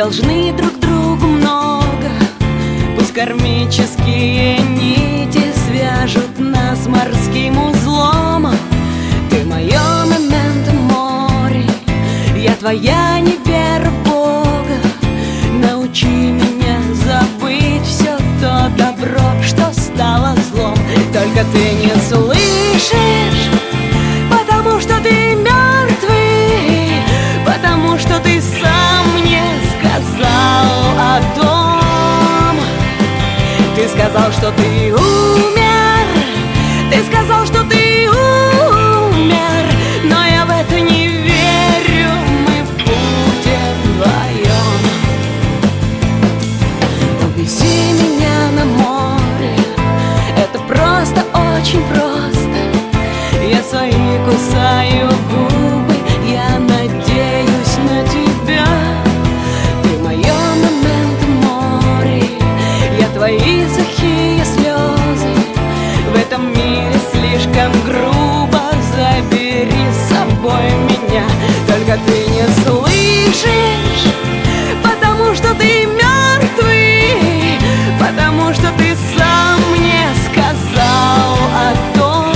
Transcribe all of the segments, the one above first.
Должны друг другу много. Пусть кармические нити свяжут нас морским узлом. Ты мое мементо море, я твоя невера в Бога. Научи меня забыть все то добро, что стало злом. Только ты не слышишь, сказал, что ты умер. Ты сказал, что ты умер Но я в это не верю. Мы будем вдвоем Увези меня на море. Это просто, очень просто. Я свои кусаю этом мире слишком грубо Забери с собой меня. Только ты не слышишь Потому что ты мертвый Потому что ты сам мне сказал о том.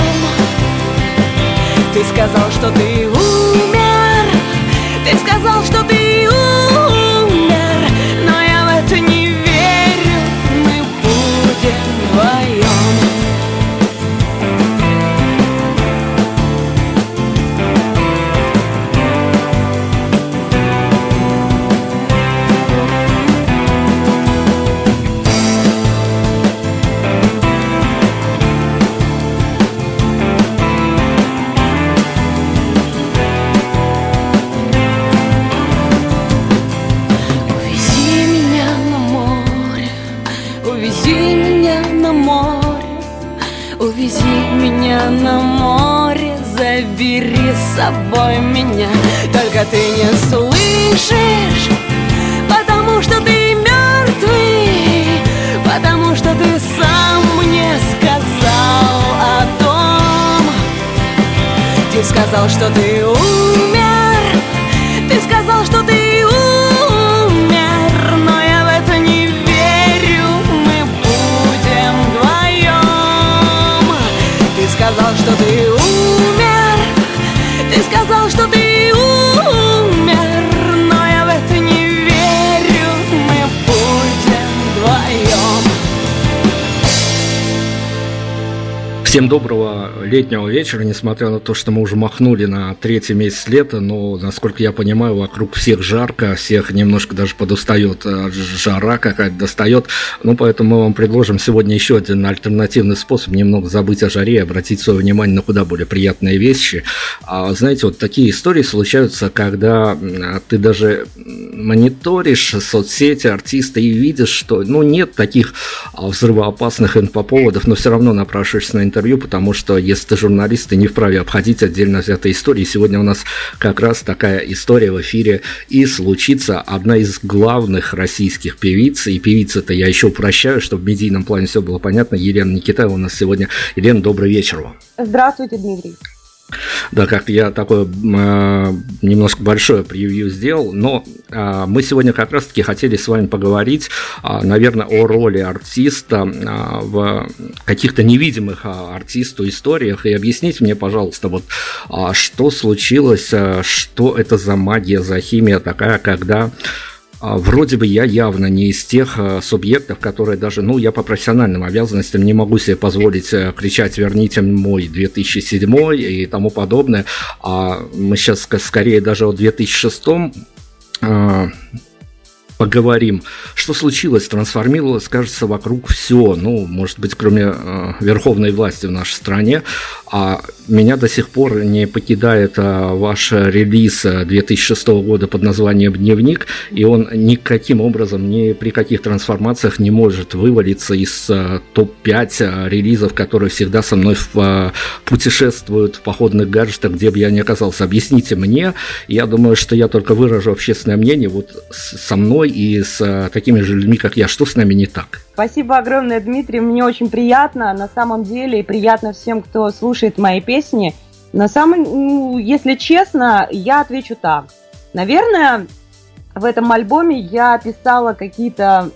Ты сказал, что ты Всем доброго летнего вечера, несмотря на то, что мы уже махнули на третий месяц лета, но, насколько я понимаю, вокруг всех жарко, всех немножко даже подустает э, жара какая-то достает, ну, поэтому мы вам предложим сегодня еще один альтернативный способ немного забыть о жаре и обратить свое внимание на куда более приятные вещи. А, знаете, вот такие истории случаются, когда ты даже мониторишь соцсети артиста и видишь, что, ну, нет таких а, взрывоопасных инфоповодов, но все равно напрашиваешься на интервью, потому что если ты журналист, ты не вправе обходить отдельно взятые истории. Сегодня у нас как раз такая история в эфире и случится одна из главных российских певиц, и певица-то я еще упрощаю, чтобы в медийном плане все было понятно, Елена Никитаева у нас сегодня. Елена, добрый вечер вам. Здравствуйте, Дмитрий. Да, как я такое э, немножко большое превью сделал, но э, мы сегодня как раз-таки хотели с вами поговорить, э, наверное, о роли артиста э, в каких-то невидимых э, артисту историях. И объясните мне, пожалуйста, вот э, что случилось, э, что это за магия, за химия такая, когда вроде бы я явно не из тех а, субъектов, которые даже, ну, я по профессиональным обязанностям не могу себе позволить а, кричать «верните мой 2007» и тому подобное. А мы сейчас скорее даже о 2006 а, поговорим. Что случилось? Трансформировалось, кажется, вокруг все. Ну, может быть, кроме э, верховной власти в нашей стране. А меня до сих пор не покидает э, ваш релиз 2006 года под названием «Дневник», и он никаким образом, ни при каких трансформациях не может вывалиться из э, топ-5 э, релизов, которые всегда со мной в, э, путешествуют в походных гаджетах, где бы я ни оказался. Объясните мне, я думаю, что я только выражу общественное мнение, вот со мной мной и с э, такими же людьми, как я. Что с нами не так? Спасибо огромное, Дмитрий. Мне очень приятно, на самом деле, и приятно всем, кто слушает мои песни. На самом, ну, если честно, я отвечу так. Наверное, в этом альбоме я писала какие-то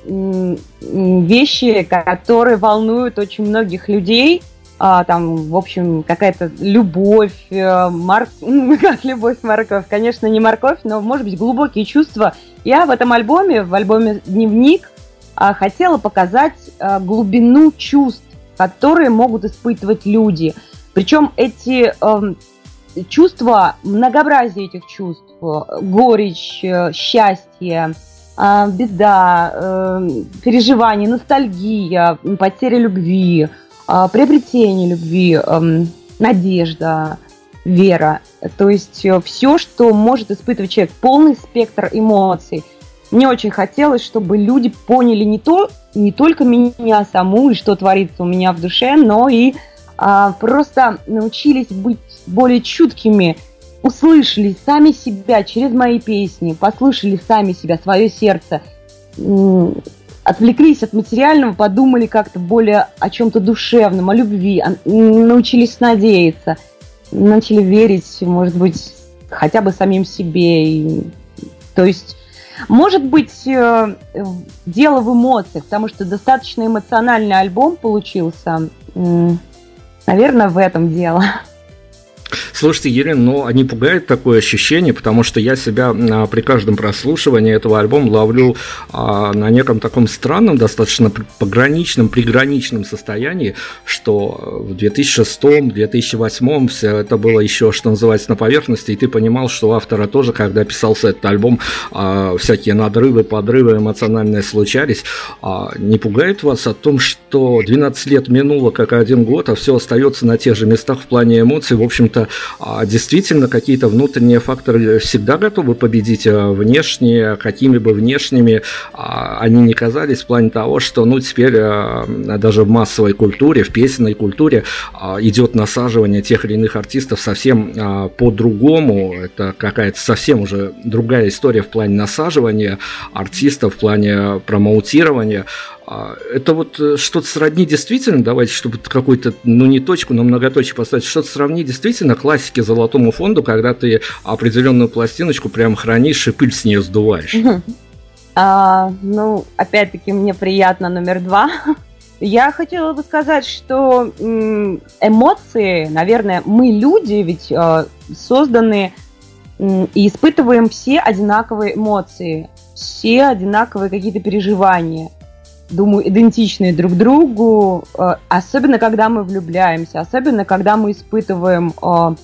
вещи, которые волнуют очень многих людей – а, там, в общем, какая-то любовь, э, мор... как любовь морковь, конечно, не морковь, но, может быть, глубокие чувства. Я в этом альбоме, в альбоме «Дневник», а, хотела показать а, глубину чувств, которые могут испытывать люди. Причем эти э, чувства, многообразие этих чувств, горечь, э, счастье, э, беда, э, переживания, ностальгия, потеря любви – приобретение любви, эм, надежда, вера. То есть э, все, что может испытывать человек, полный спектр эмоций. Мне очень хотелось, чтобы люди поняли не то, не только меня саму и что творится у меня в душе, но и а, просто научились быть более чуткими, услышали сами себя через мои песни, послушали сами себя, свое сердце, отвлеклись от материального, подумали как-то более о чем-то душевном, о любви, научились надеяться, начали верить, может быть, хотя бы самим себе. То есть, может быть, э, дело в эмоциях, потому что достаточно эмоциональный альбом получился. Наверное, в этом дело. Слушайте, Елена, ну, они пугают такое ощущение, потому что я себя а, при каждом прослушивании этого альбома ловлю а, на неком таком странном, достаточно пограничном, приграничном состоянии, что в 2006-2008 все это было еще, что называется, на поверхности, и ты понимал, что у автора тоже, когда писался этот альбом, а, всякие надрывы, подрывы эмоциональные случались. А, не пугает вас о том, что 12 лет минуло, как один год, а все остается на тех же местах в плане эмоций, в общем-то, что а, действительно какие-то внутренние факторы всегда готовы победить а, внешние, какими бы внешними а, они не казались, в плане того, что ну теперь даже в массовой культуре, в песенной культуре идет насаживание тех или иных артистов совсем по-другому. Это какая-то совсем уже другая история в плане насаживания артистов, в плане промоутирования. А, это вот э, что-то сродни действительно, давайте, чтобы какую-то, ну не точку, но многоточие поставить, что-то сравни действительно классике золотому фонду, когда ты определенную пластиночку прям хранишь и пыль с нее сдуваешь. А, ну, опять-таки, мне приятно номер два. Я хотела бы сказать, что эмоции, наверное, мы люди ведь э, созданы и испытываем все одинаковые эмоции, все одинаковые какие-то переживания думаю, идентичные друг другу, э, особенно когда мы влюбляемся, особенно когда мы испытываем э,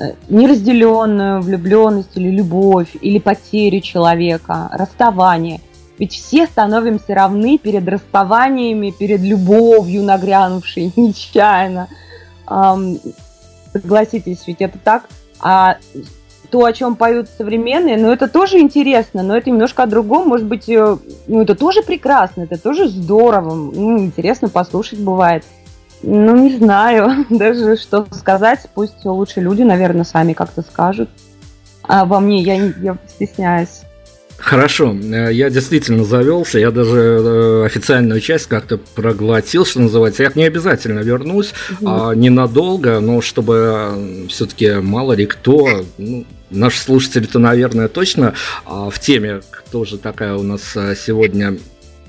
э, неразделенную влюбленность или любовь, или потерю человека, расставание. Ведь все становимся равны перед расставаниями, перед любовью, нагрянувшей нечаянно. Согласитесь, ведь это так. А то, о чем поют современные, но это тоже интересно, но это немножко о другом, может быть, э, ну, это тоже прекрасно, это тоже здорово, ну, интересно послушать бывает. Ну, не знаю даже, что сказать, пусть лучше люди, наверное, сами как-то скажут. А во мне я, я стесняюсь. Хорошо, э, я действительно завелся, я даже э, официальную часть как-то проглотил, что называется. Я не обязательно вернусь, угу. а, ненадолго, но чтобы все-таки мало ли кто, ну, наши слушатели-то, наверное, точно а, в теме, кто же такая у нас а, сегодня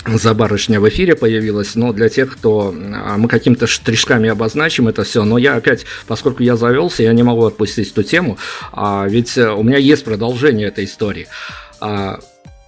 за барышня в эфире появилась, но для тех, кто а, мы какими-то штришками обозначим это все, но я опять, поскольку я завелся, я не могу отпустить эту тему, ведь у меня есть продолжение этой истории.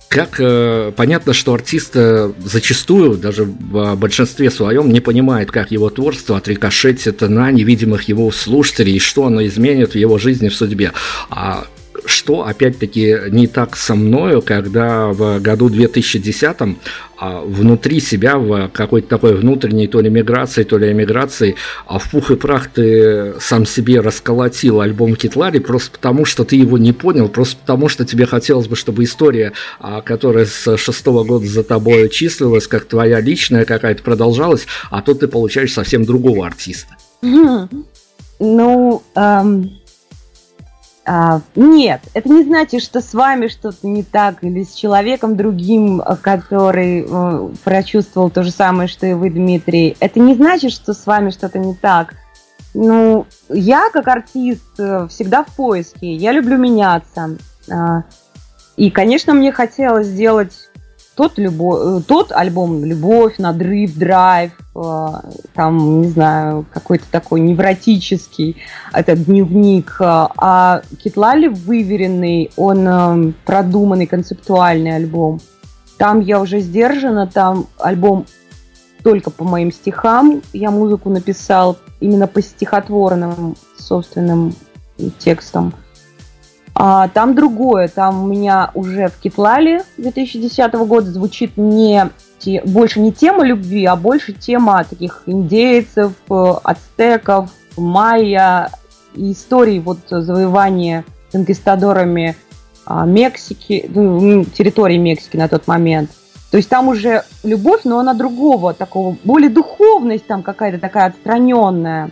Как э, понятно, что артист э, зачастую, даже в большинстве своем, не понимает, как его творчество отрикошетит на невидимых его слушателей, и что оно изменит в его жизни, в судьбе. А что, опять-таки, не так со мною, когда в году 2010 а, внутри себя, в какой-то такой внутренней то ли миграции, то ли эмиграции, а в пух и прах ты сам себе расколотил альбом Китлари просто потому, что ты его не понял, просто потому, что тебе хотелось бы, чтобы история, а, которая с шестого года за тобой числилась, как твоя личная какая-то, продолжалась, а тут ты получаешь совсем другого артиста. Ну, эм, а, нет, это не значит, что с вами что-то не так, или с человеком другим, э, который э, прочувствовал то же самое, что и вы, Дмитрий. Это не значит, что с вами что-то не так. Ну, я как артист э, всегда в поиске, я люблю меняться. Э, и, конечно, мне хотелось сделать тот, любо... Э, тот альбом «Любовь», «Надрыв», «Драйв», э, там, не знаю, какой-то такой невротический, этот дневник. Э, а Китлали выверенный, он продуманный, концептуальный альбом. Там я уже сдержана, там альбом только по моим стихам. Я музыку написал именно по стихотворным собственным текстам. А, там другое, там у меня уже в Китлале 2010 года звучит не те, больше не тема любви, а больше тема таких индейцев, э, ацтеков, майя, и истории вот завоевания конкистадорами а, Мексики, ну, территории Мексики на тот момент. То есть там уже любовь, но она другого, такого, более духовность там какая-то такая отстраненная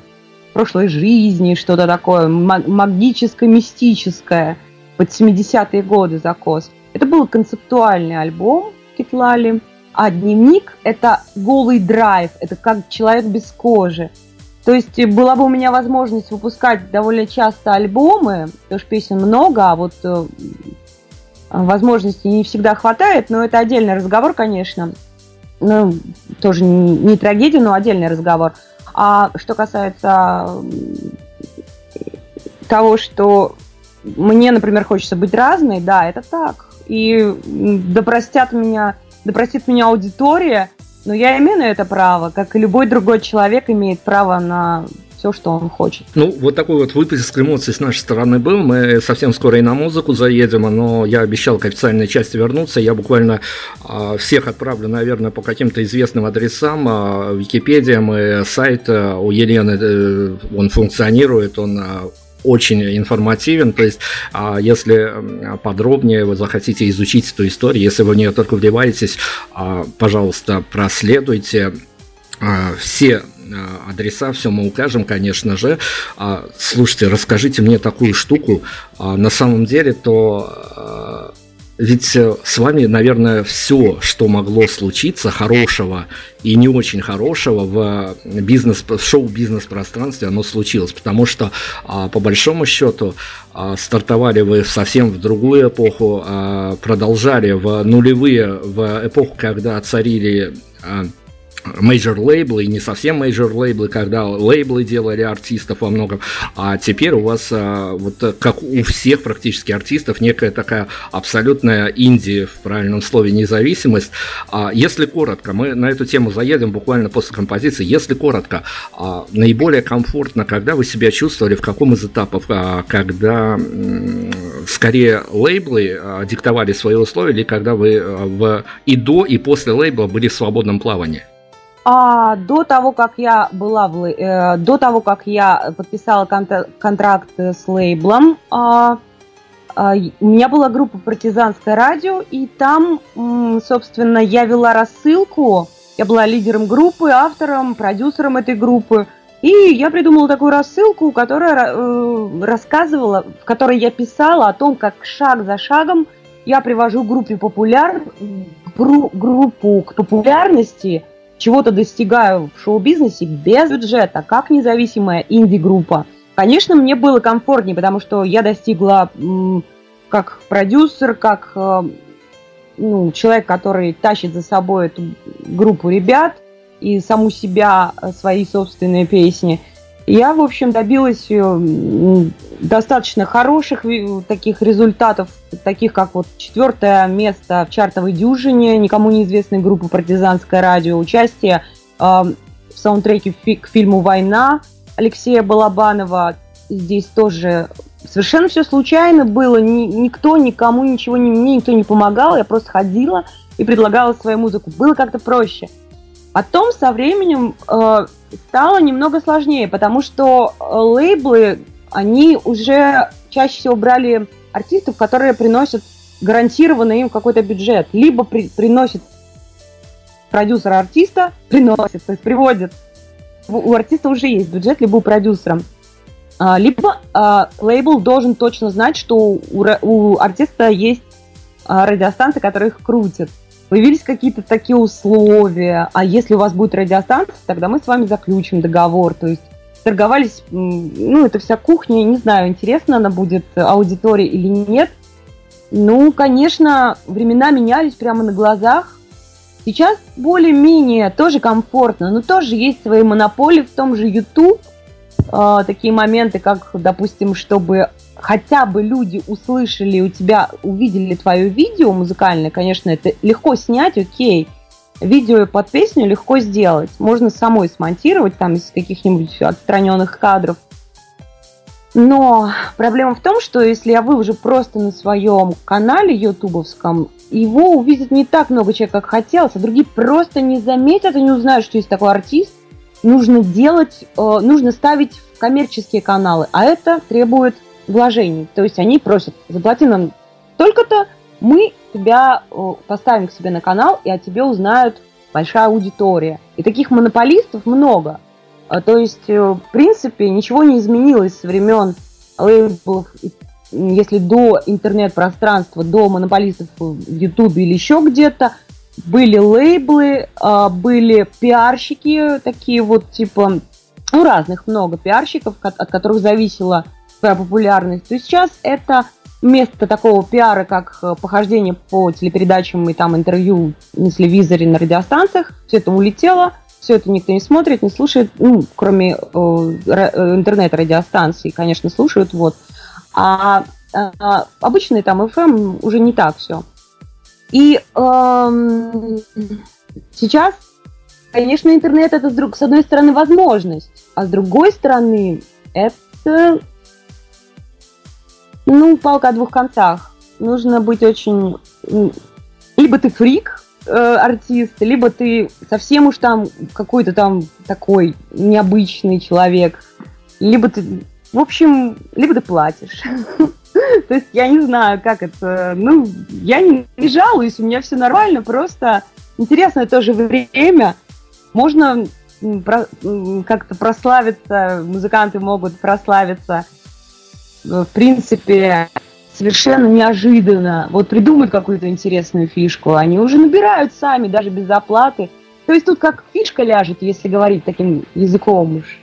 прошлой жизни, что-то такое магическое, мистическое под 70-е годы закос. Это был концептуальный альбом Китлали, а дневник – это голый драйв, это как человек без кожи. То есть была бы у меня возможность выпускать довольно часто альбомы, потому что песен много, а вот э, возможностей не всегда хватает, но это отдельный разговор, конечно. Ну, тоже не, не трагедия, но отдельный разговор. А что касается того, что мне, например, хочется быть разной, да, это так. И да простят меня, да простит меня аудитория, но я имею на это право, как и любой другой человек имеет право на все, что он хочет. Ну, вот такой вот выплеск эмоций с нашей стороны был. Мы совсем скоро и на музыку заедем, но я обещал к официальной части вернуться. Я буквально э, всех отправлю, наверное, по каким-то известным адресам. Э, Википедия, мы сайт э, у Елены, э, он функционирует, он очень информативен, то есть а, если подробнее вы захотите изучить эту историю, если вы в нее только вливаетесь, а, пожалуйста, проследуйте все адреса, все мы укажем, конечно же. А, слушайте, расскажите мне такую штуку. А, на самом деле, то э, ведь э, с вами, наверное, все, что могло случиться хорошего и не очень хорошего в бизнес, шоу-бизнес пространстве, оно случилось, потому что а, по большому счету стартовали вы совсем в другую эпоху, продолжали в нулевые, в эпоху, когда царили major лейблы и не совсем major лейблы, когда лейблы делали артистов во многом, а теперь у вас а, вот как у всех практически артистов некая такая абсолютная инди в правильном слове независимость. А если коротко, мы на эту тему заедем буквально после композиции. Если коротко, а, наиболее комфортно, когда вы себя чувствовали, в каком из этапов, когда скорее лейблы диктовали свои условия, или когда вы в и до, и после лейбла были в свободном плавании? А до того, как я была в, э, до того, как я подписала конта- контракт с лейблом, э, э, у меня была группа «Партизанское радио», и там, э, собственно, я вела рассылку. Я была лидером группы, автором, продюсером этой группы. И я придумала такую рассылку, которая э, рассказывала, в которой я писала о том, как шаг за шагом я привожу группе популяр, группу к популярности – чего-то достигаю в шоу-бизнесе без бюджета, как независимая инди-группа. Конечно, мне было комфортнее, потому что я достигла как продюсер, как э, ну, человек, который тащит за собой эту группу ребят и саму себя, э, свои собственные песни. Я, в общем, добилась э, достаточно хороших таких результатов, таких как вот четвертое место в чартовой дюжине никому неизвестной группы «Партизанское радио», участие э, в саундтреке к фильму «Война» Алексея Балабанова. Здесь тоже совершенно все случайно было, Ни, никто никому ничего не, мне никто не помогал, я просто ходила и предлагала свою музыку. Было как-то проще. Потом со временем э, стало немного сложнее, потому что э, лейблы, они уже чаще всего брали артистов, которые приносят гарантированно им какой-то бюджет, либо при, приносит продюсера артиста, приносит, то есть приводит. У артиста уже есть бюджет, либо у продюсера. А, либо а, лейбл должен точно знать, что у, у артиста есть а, радиостанция, которая их крутит появились какие-то такие условия, а если у вас будет радиостанция, тогда мы с вами заключим договор, то есть торговались, ну, это вся кухня, не знаю, интересно она будет аудитории или нет. Ну, конечно, времена менялись прямо на глазах. Сейчас более-менее тоже комфортно, но тоже есть свои монополии в том же YouTube. Э, такие моменты, как, допустим, чтобы хотя бы люди услышали у тебя, увидели твое видео музыкальное, конечно, это легко снять, окей. Видео под песню легко сделать. Можно самой смонтировать там из каких-нибудь отстраненных кадров. Но проблема в том, что если я выложу просто на своем канале ютубовском, его увидит не так много человек, как хотелось, а другие просто не заметят и не узнают, что есть такой артист. Нужно делать, э, нужно ставить в коммерческие каналы, а это требует вложений. То есть они просят, заплати нам столько-то, мы тебя э, поставим к себе на канал, и о тебе узнают большая аудитория. И таких монополистов много. А, то есть, э, в принципе, ничего не изменилось со времен лейблов, если до интернет-пространства, до монополистов в Ютубе или еще где-то, были лейблы, а, были пиарщики, такие вот типа, ну, разных много пиарщиков, от которых зависело своя популярность, то сейчас это вместо такого пиара, как э, похождение по телепередачам и там интервью на телевизоре, на радиостанциях, все это улетело, все это никто не смотрит, не слушает, ну, кроме э, э интернет-радиостанций, конечно, слушают, вот. А, а обычные там FM эм уже не так все. И э, сейчас, конечно, интернет это с одной стороны возможность, а с другой стороны это ну, палка о двух концах. Нужно быть очень... Либо ты фрик, э, артист, либо ты совсем уж там какой-то там такой необычный человек, либо ты... В общем, либо ты платишь. То есть я не знаю, как это... Ну, я не, жалуюсь, у меня все нормально, просто интересное тоже время. Можно как-то прославиться, музыканты могут прославиться в принципе, совершенно неожиданно вот придумают какую-то интересную фишку, они уже набирают сами, даже без оплаты. То есть тут как фишка ляжет, если говорить таким языком уж.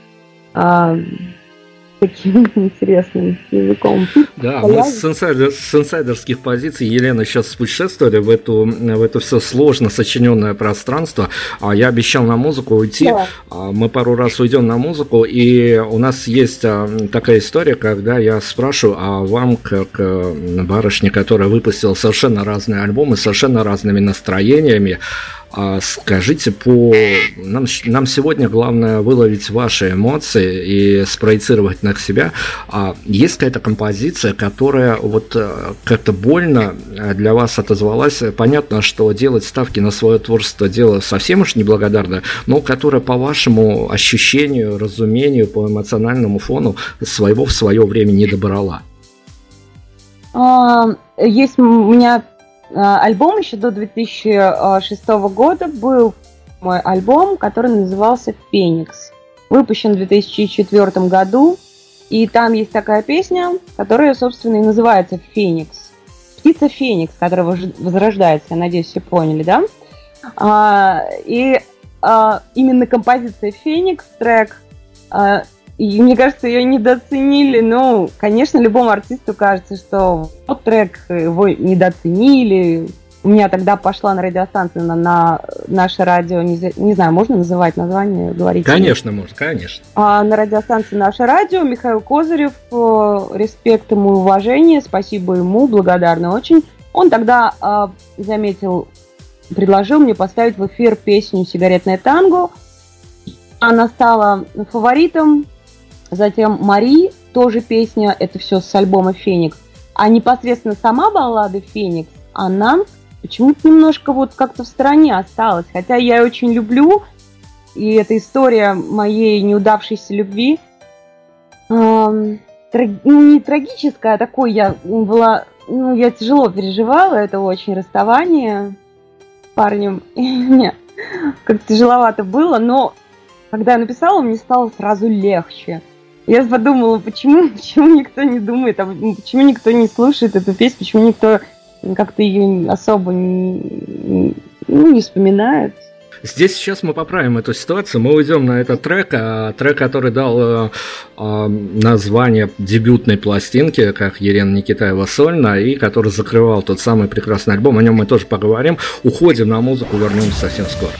Таким интересным языком. Да, мы с, инсайдер, с инсайдерских позиций Елена сейчас путешествовали в эту, в это все сложно сочиненное пространство. А я обещал на музыку уйти. Да. А, мы пару раз уйдем на музыку, и у нас есть а, такая история, когда я спрашиваю, а вам, как барышне, которая выпустила совершенно разные альбомы, совершенно разными настроениями, а скажите, по нам, нам сегодня главное выловить ваши эмоции и спроецировать на себя. А есть какая-то композиция, которая вот э, как-то больно для вас отозвалась? Понятно, что делать ставки на свое творчество дело совсем уж неблагодарное, но которая по вашему ощущению, разумению, по эмоциональному фону своего в свое время не добрала. А, есть у меня Э, альбом еще до 2006 года был мой альбом, который назывался «Феникс». Выпущен в 2004 году, и там есть такая песня, которая, собственно, и называется «Феникс». Птица Феникс, которая возрождается, я надеюсь, все поняли, да? А, и а, именно композиция «Феникс» трек а, и мне кажется, ее недооценили. Ну, конечно, любому артисту кажется, что вот трек его недооценили, у меня тогда пошла на радиостанцию на, на наше радио, не, не знаю, можно называть название, говорить? Конечно, можно, конечно. А, на радиостанции наше радио Михаил Козырев, э, респект ему и уважение, спасибо ему, благодарна очень. Он тогда а, заметил, предложил мне поставить в эфир песню «Сигаретное танго». Она стала фаворитом. Затем «Мари», тоже песня, это все с альбома «Феникс». А непосредственно сама баллада «Феникс», она почему-то немножко вот как-то в стороне осталась. Хотя я ее очень люблю, и это история моей неудавшейся любви. Эм, траг... Не трагическая, а такой я была... Ну, я тяжело переживала это очень расставание с парнем. Мне как тяжеловато было, но когда я написала, мне стало сразу легче. Я подумала, почему, почему никто не думает, а почему никто не слушает эту песню, почему никто как-то ее особо не, ну, не вспоминает. Здесь сейчас мы поправим эту ситуацию. Мы уйдем на этот трек, а, трек, который дал э, э, название дебютной пластинки, как Елена Никитаева сольно, и который закрывал тот самый прекрасный альбом. О нем мы тоже поговорим. Уходим на музыку, вернемся совсем скоро.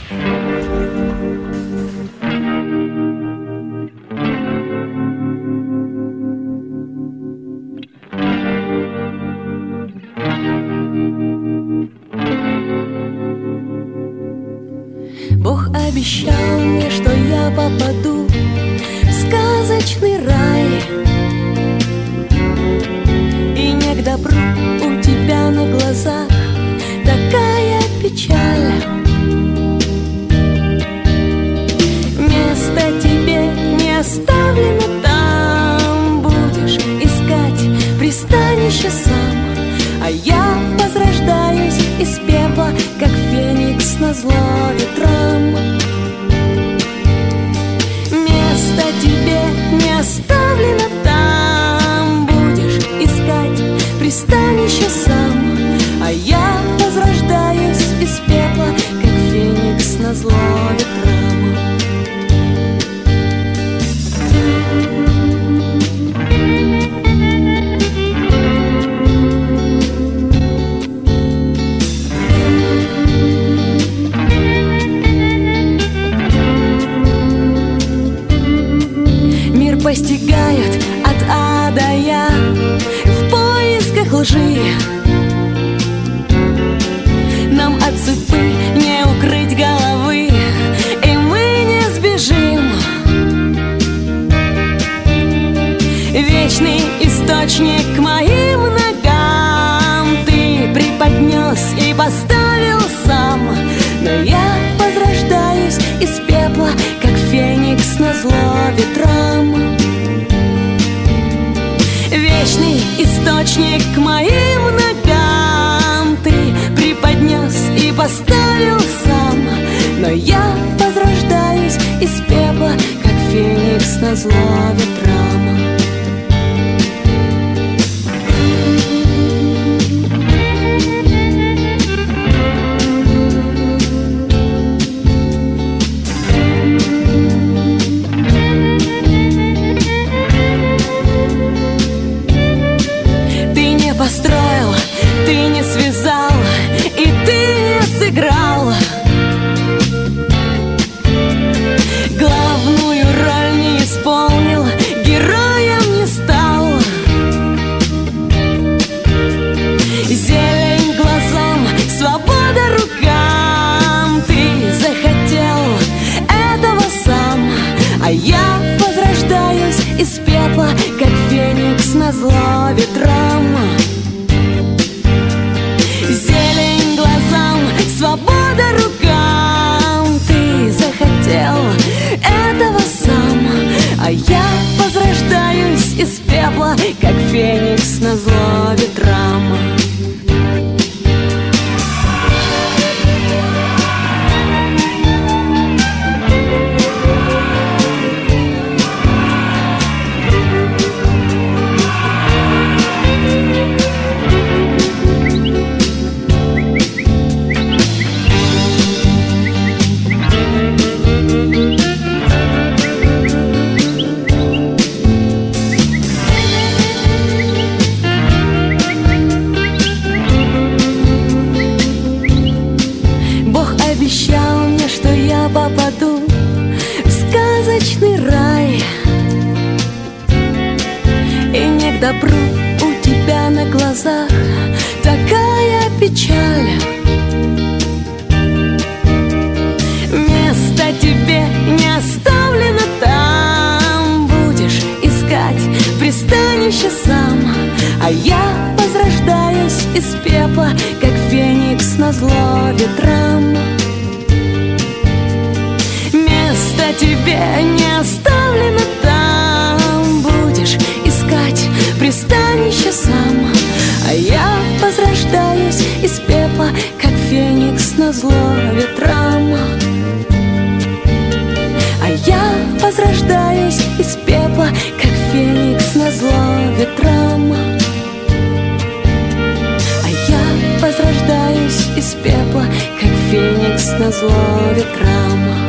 bastante. Не оставлено там. Будешь искать пристанище сам. А я возрождаюсь из пепла Как феникс на зло ветрам. А я возрождаюсь из пепла Как феникс на зло ветрам. А я возрождаюсь из пепла Как феникс на зло ветрам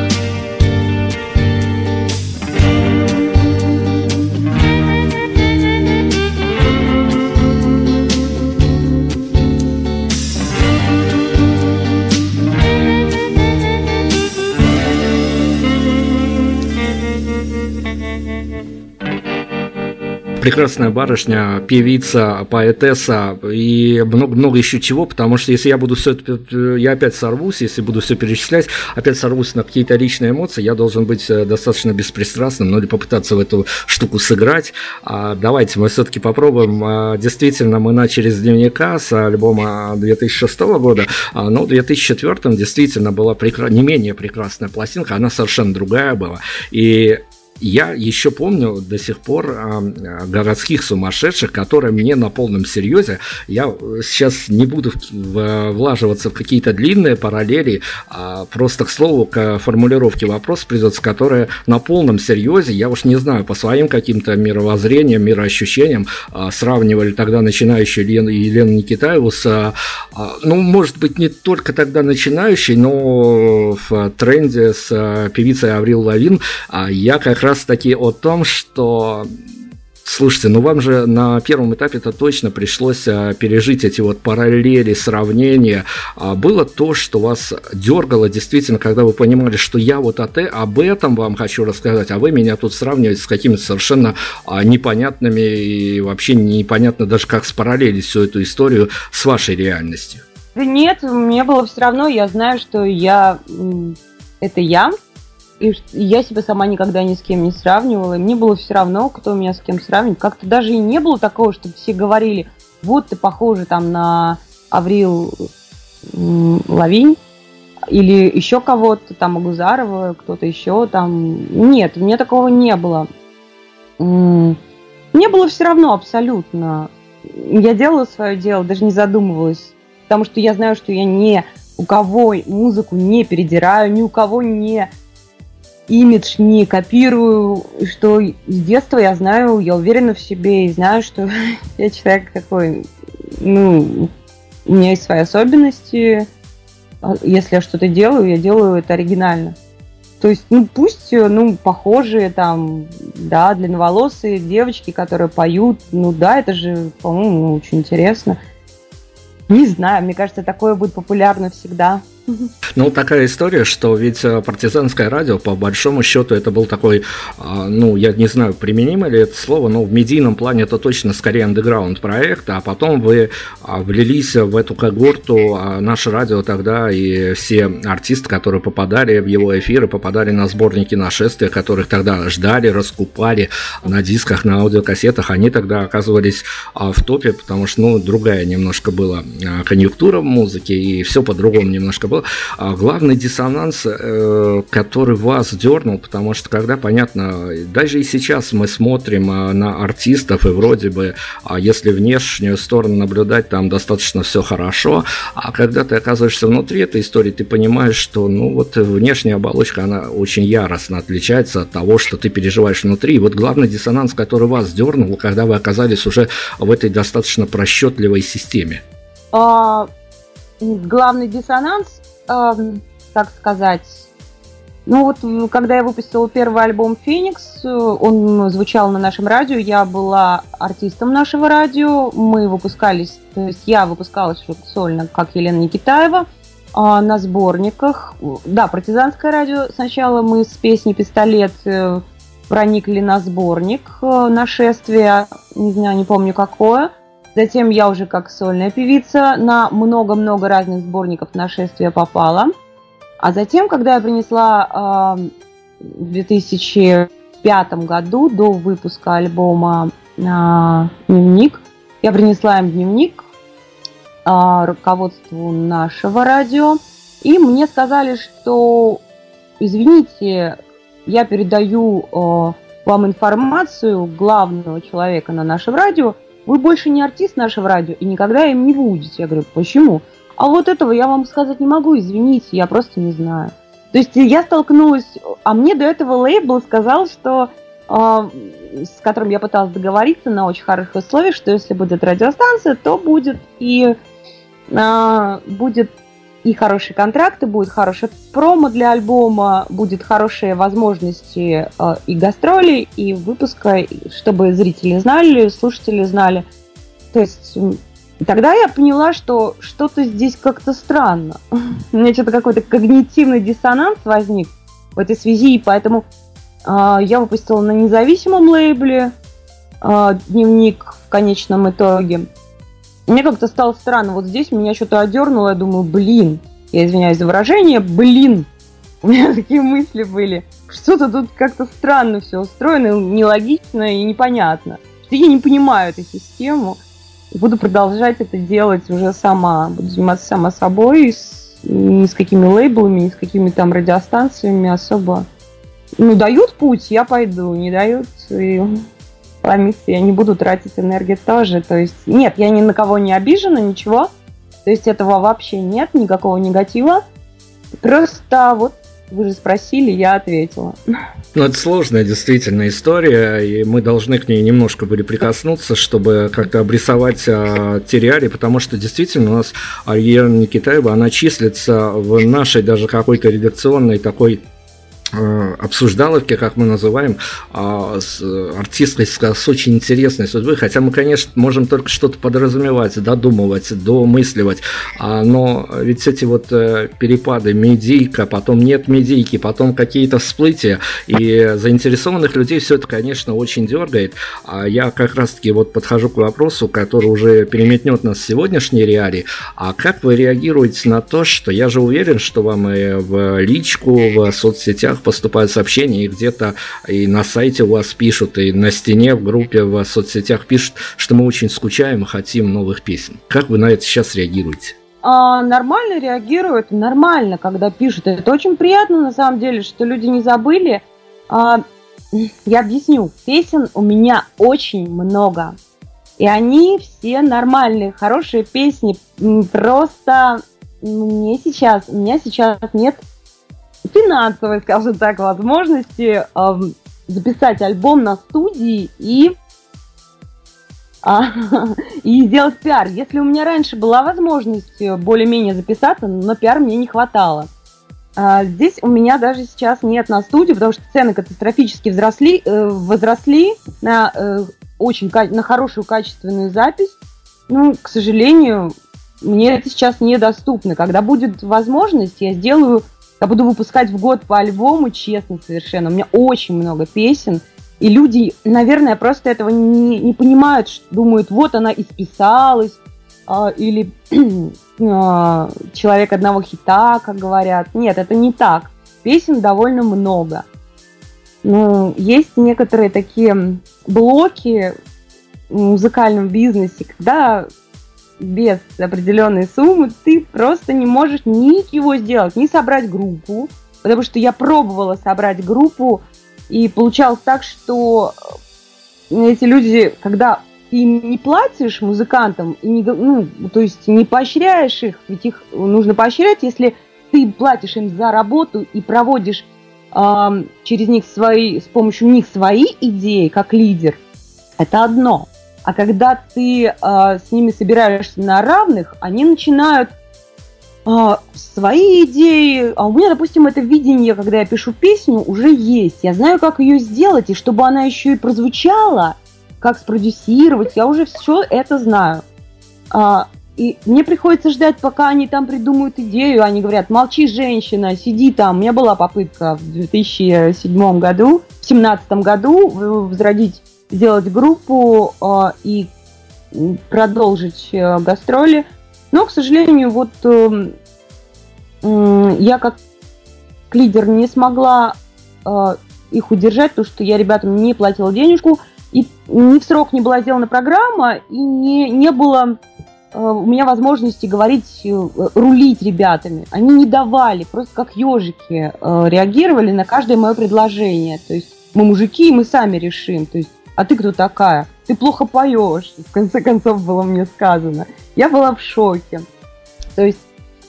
прекрасная барышня, певица, поэтесса и много-много еще чего, потому что если я буду все это, я опять сорвусь, если буду все перечислять, опять сорвусь на какие-то личные эмоции, я должен быть э, достаточно беспристрастным, ну или попытаться в эту штуку сыграть. А давайте мы все-таки попробуем. А, действительно, мы начали с дневника, с альбома 2006 года, а, но в 2004 действительно была прекра... не менее прекрасная пластинка, она совершенно другая была. И я еще помню до сих пор э, городских сумасшедших, которые мне на полном серьезе, я сейчас не буду влаживаться в какие-то длинные параллели, а просто к слову, к формулировке вопрос придется, которые на полном серьезе, я уж не знаю, по своим каким-то мировоззрениям, мироощущениям, э, сравнивали тогда начинающую Елену, Елену Никитаеву с, э, ну, может быть, не только тогда начинающей, но в тренде с певицей Аврил Лавин, а я как раз раз таки о том, что Слушайте, ну вам же на первом этапе это точно пришлось а, пережить эти вот параллели, сравнения. А было то, что вас дергало действительно, когда вы понимали, что я вот от, об этом вам хочу рассказать, а вы меня тут сравниваете с какими-то совершенно а, непонятными и вообще непонятно даже как спараллелить всю эту историю с вашей реальностью. Нет, мне было все равно, я знаю, что я это я, и я себя сама никогда ни с кем не сравнивала. Мне было все равно, кто меня с кем сравнивает. Как-то даже и не было такого, чтобы все говорили, вот ты похожа там на Аврил Лавинь или еще кого-то, там Агузарова, кто-то еще там. Нет, у меня такого не было. Мне было все равно абсолютно. Я делала свое дело, даже не задумывалась. Потому что я знаю, что я не у кого музыку не передираю, ни у кого не имидж не копирую, что с детства я знаю, я уверена в себе и знаю, что я человек такой, ну, у меня есть свои особенности. А если я что-то делаю, я делаю это оригинально. То есть, ну, пусть, ну, похожие там, да, длинноволосые девочки, которые поют, ну, да, это же, по-моему, очень интересно. Не знаю, мне кажется, такое будет популярно всегда. Ну, такая история, что ведь э, партизанское радио, по большому счету, это был такой, а, ну, я не знаю, применимо ли это слово, но в медийном плане это точно скорее андеграунд проект, а потом вы а, влились в эту когорту, а наше радио тогда и все артисты, которые попадали в его эфиры, попадали на сборники нашествия, которых тогда ждали, раскупали на дисках, на аудиокассетах, они тогда оказывались в топе, потому что, ну, другая немножко была конъюнктура в музыке, и все по-другому немножко был. А главный диссонанс, э, который вас дернул, потому что когда, понятно, даже и сейчас мы смотрим а, на артистов, и вроде бы, а если внешнюю сторону наблюдать, там достаточно все хорошо, а когда ты оказываешься внутри этой истории, ты понимаешь, что, ну, вот внешняя оболочка, она очень яростно отличается от того, что ты переживаешь внутри. И вот главный диссонанс, который вас дернул, когда вы оказались уже в этой достаточно просчетливой системе. А, главный диссонанс как сказать, ну вот, когда я выпустила первый альбом «Феникс», он звучал на нашем радио, я была артистом нашего радио, мы выпускались, то есть я выпускалась сольно, как Елена Никитаева, а, на сборниках. Да, партизанское радио сначала мы с песней «Пистолет» э, проникли на сборник э, «Нашествие», не знаю, не помню какое. Затем я уже как сольная певица на много-много разных сборников «Нашествия» попала. А затем, когда я принесла э, в 2005 году, до выпуска альбома э, «Дневник», я принесла им дневник э, руководству нашего радио, и мне сказали, что, извините, я передаю э, вам информацию главного человека на нашем радио, вы больше не артист нашего радио и никогда им не будете. Я говорю, почему? А вот этого я вам сказать не могу, извините, я просто не знаю. То есть я столкнулась, а мне до этого лейбл сказал, что э, с которым я пыталась договориться на очень хороших условиях, что если будет радиостанция, то будет и э, будет и хорошие контракты, будет хороший промо для альбома, будет хорошие возможности э, и гастролей, и выпуска, чтобы зрители знали, слушатели знали. То есть тогда я поняла, что что-то здесь как-то странно. У меня что-то какой-то когнитивный диссонанс возник в этой связи, и поэтому э, я выпустила на независимом лейбле э, дневник в конечном итоге. Мне как-то стало странно. Вот здесь меня что-то одернуло. Я думаю, блин, я извиняюсь за выражение, блин. У меня такие мысли были. Что-то тут как-то странно все устроено, нелогично и непонятно. Я не понимаю эту систему. Буду продолжать это делать уже сама. Буду заниматься сама собой, с, ни с какими лейблами, ни с какими там радиостанциями особо. Ну, дают путь, я пойду. Не дают, и ломиться я не буду тратить энергию тоже. То есть, нет, я ни на кого не обижена, ничего. То есть этого вообще нет, никакого негатива. Просто вот вы же спросили, я ответила. Ну, это сложная действительно история, и мы должны к ней немножко были прикоснуться, чтобы как-то обрисовать а, те потому что действительно у нас Арьера Никитаева, она числится в нашей даже какой-то редакционной такой Э, обсуждаловки, как мы называем, а, с артисткой с очень интересной судьбой, хотя мы, конечно, можем только что-то подразумевать, додумывать, домысливать, а, но ведь эти вот э, перепады, медийка, потом нет медийки, потом какие-то всплытия, и заинтересованных людей все это, конечно, очень дергает, а я как раз-таки вот подхожу к вопросу, который уже переметнет нас в сегодняшней реалии, а как вы реагируете на то, что я же уверен, что вам и в личку, в соцсетях поступают сообщения, и где-то и на сайте у вас пишут, и на стене в группе в соцсетях пишут, что мы очень скучаем и хотим новых песен. Как вы на это сейчас реагируете? А, нормально реагируют, нормально, когда пишут. Это очень приятно, на самом деле, что люди не забыли. А, я объясню. Песен у меня очень много. И они все нормальные, хорошие песни. Просто мне сейчас, у меня сейчас нет финансовой, скажем так, возможности э, записать альбом на студии и а, и сделать пиар. Если у меня раньше была возможность э, более-менее записаться, но пиар мне не хватало. А, здесь у меня даже сейчас нет на студии, потому что цены катастрофически взросли, э, возросли на э, очень на хорошую качественную запись. Ну, к сожалению, мне это сейчас недоступно. Когда будет возможность, я сделаю я буду выпускать в год по альбому, честно совершенно. У меня очень много песен. И люди, наверное, просто этого не, не понимают, думают, вот она исписалась, а, или а, человек одного хита, как говорят. Нет, это не так. Песен довольно много. Ну, есть некоторые такие блоки в музыкальном бизнесе, когда без определенной суммы ты просто не можешь ничего сделать, не собрать группу, потому что я пробовала собрать группу, и получалось так, что э, эти люди, когда им не платишь музыкантам, и не, ну, то есть не поощряешь их, ведь их нужно поощрять, если ты платишь им за работу и проводишь э, через них свои, с помощью них свои идеи как лидер, это одно. А когда ты э, с ними собираешься на равных, они начинают э, свои идеи. А у меня, допустим, это видение, когда я пишу песню, уже есть. Я знаю, как ее сделать, и чтобы она еще и прозвучала, как спродюсировать, я уже все это знаю. А, и мне приходится ждать, пока они там придумают идею. Они говорят, молчи, женщина, сиди там. У меня была попытка в 2007 году, в 2017 году возродить, сделать группу э, и продолжить э, гастроли. Но, к сожалению, вот э, э, я как лидер не смогла э, их удержать, потому что я ребятам не платила денежку, и ни в срок не была сделана программа, и не, не было у меня возможности говорить, рулить ребятами. Они не давали, просто как ежики реагировали на каждое мое предложение. То есть мы мужики, и мы сами решим. То есть, а ты кто такая? Ты плохо поешь, в конце концов было мне сказано. Я была в шоке. То есть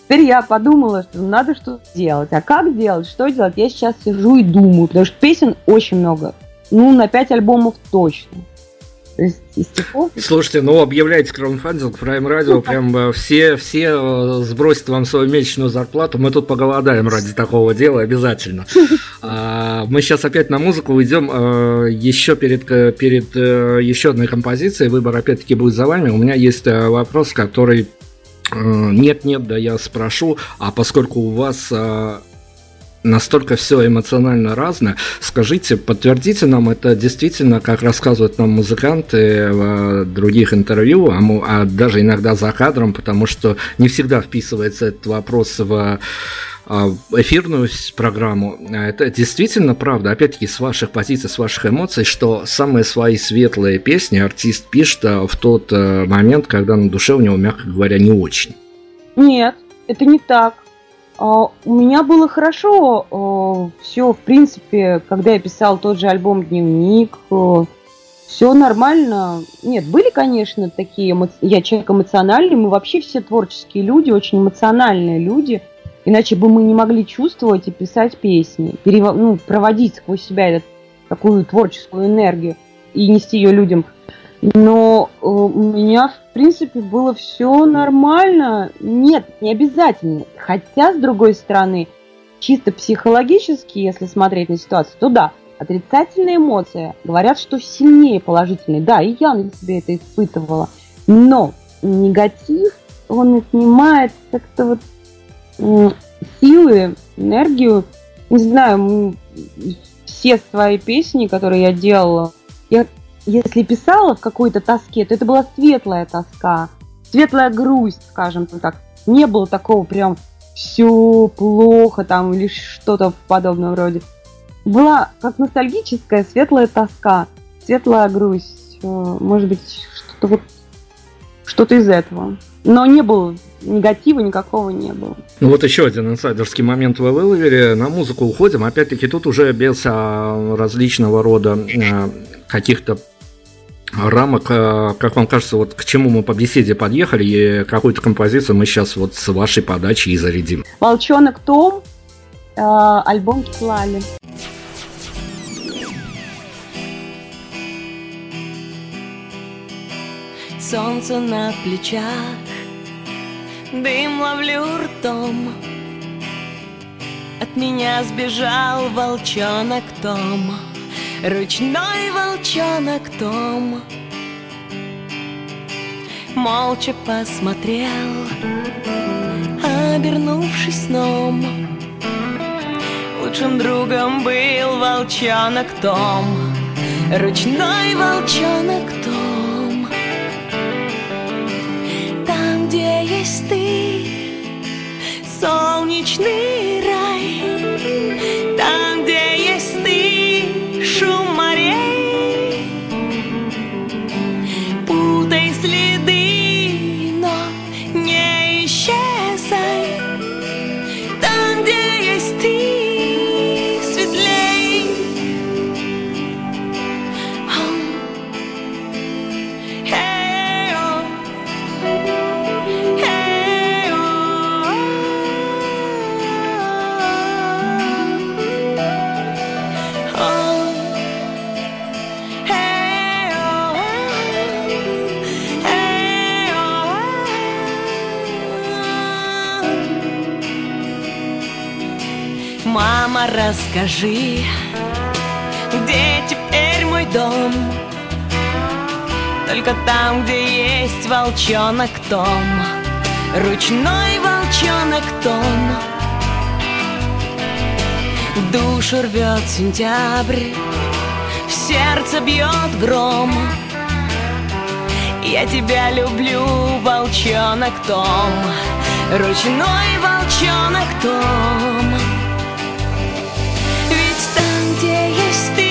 Теперь я подумала, что надо что-то делать. А как делать, что делать, я сейчас сижу и думаю, потому что песен очень много. Ну, на пять альбомов точно. Стихов... Слушайте, ну объявляйте краудфандинг, Prime Radio, прям э, все, все э, сбросят вам свою месячную зарплату, мы тут поголодаем ради такого дела обязательно. А, мы сейчас опять на музыку уйдем, э, еще перед, перед еще одной композицией, выбор опять-таки будет за вами. У меня есть вопрос, который нет, нет, да я спрошу, а поскольку у вас настолько все эмоционально разное. Скажите, подтвердите нам, это действительно, как рассказывают нам музыканты в других интервью, а, а даже иногда за кадром, потому что не всегда вписывается этот вопрос в а, эфирную программу. Это действительно правда, опять-таки, с ваших позиций, с ваших эмоций, что самые свои светлые песни артист пишет а, в тот э, момент, когда на душе у него, мягко говоря, не очень. Нет, это не так. А, у меня было хорошо а, все, в принципе, когда я писал тот же альбом «Дневник», а, все нормально. Нет, были, конечно, такие, я человек эмоциональный, мы вообще все творческие люди, очень эмоциональные люди, иначе бы мы не могли чувствовать и писать песни, перев... ну, проводить сквозь себя этот, такую творческую энергию и нести ее людям. Но у меня, в принципе, было все нормально. Нет, не обязательно. Хотя, с другой стороны, чисто психологически, если смотреть на ситуацию, то да, отрицательные эмоции говорят, что сильнее положительные. Да, и я на себе это испытывала. Но негатив, он отнимает как-то вот силы, энергию. Не знаю, все свои песни, которые я делала, я если писала в какой-то тоске, то это была светлая тоска, светлая грусть, скажем так. Не было такого прям все плохо там или что-то в подобном роде. Была как ностальгическая светлая тоска, светлая грусть, э, может быть, что-то вот что-то из этого. Но не было негатива никакого не было. Ну вот еще один инсайдерский момент вы выловили. На музыку уходим. Опять-таки тут уже без а, различного рода а, каких-то рамок, как вам кажется, вот к чему мы по беседе подъехали, и какую-то композицию мы сейчас вот с вашей подачи и зарядим. Волчонок Том, э, альбом Кислали. Солнце на плечах, дым ловлю ртом. От меня сбежал волчонок Том. Ручной волчонок Том Молча посмотрел, обернувшись сном. Лучшим другом был волчонок Том. Ручной волчонок Том. Там, где есть ты, солнечный рай Там, 生 Расскажи, где теперь мой дом? Только там, где есть волчонок Том. ручной волчонок Том. Душу рвет сентябрь, в сердце бьет гром. Я тебя люблю, волчонок Том, ручной волчонок Том. Ведь там, где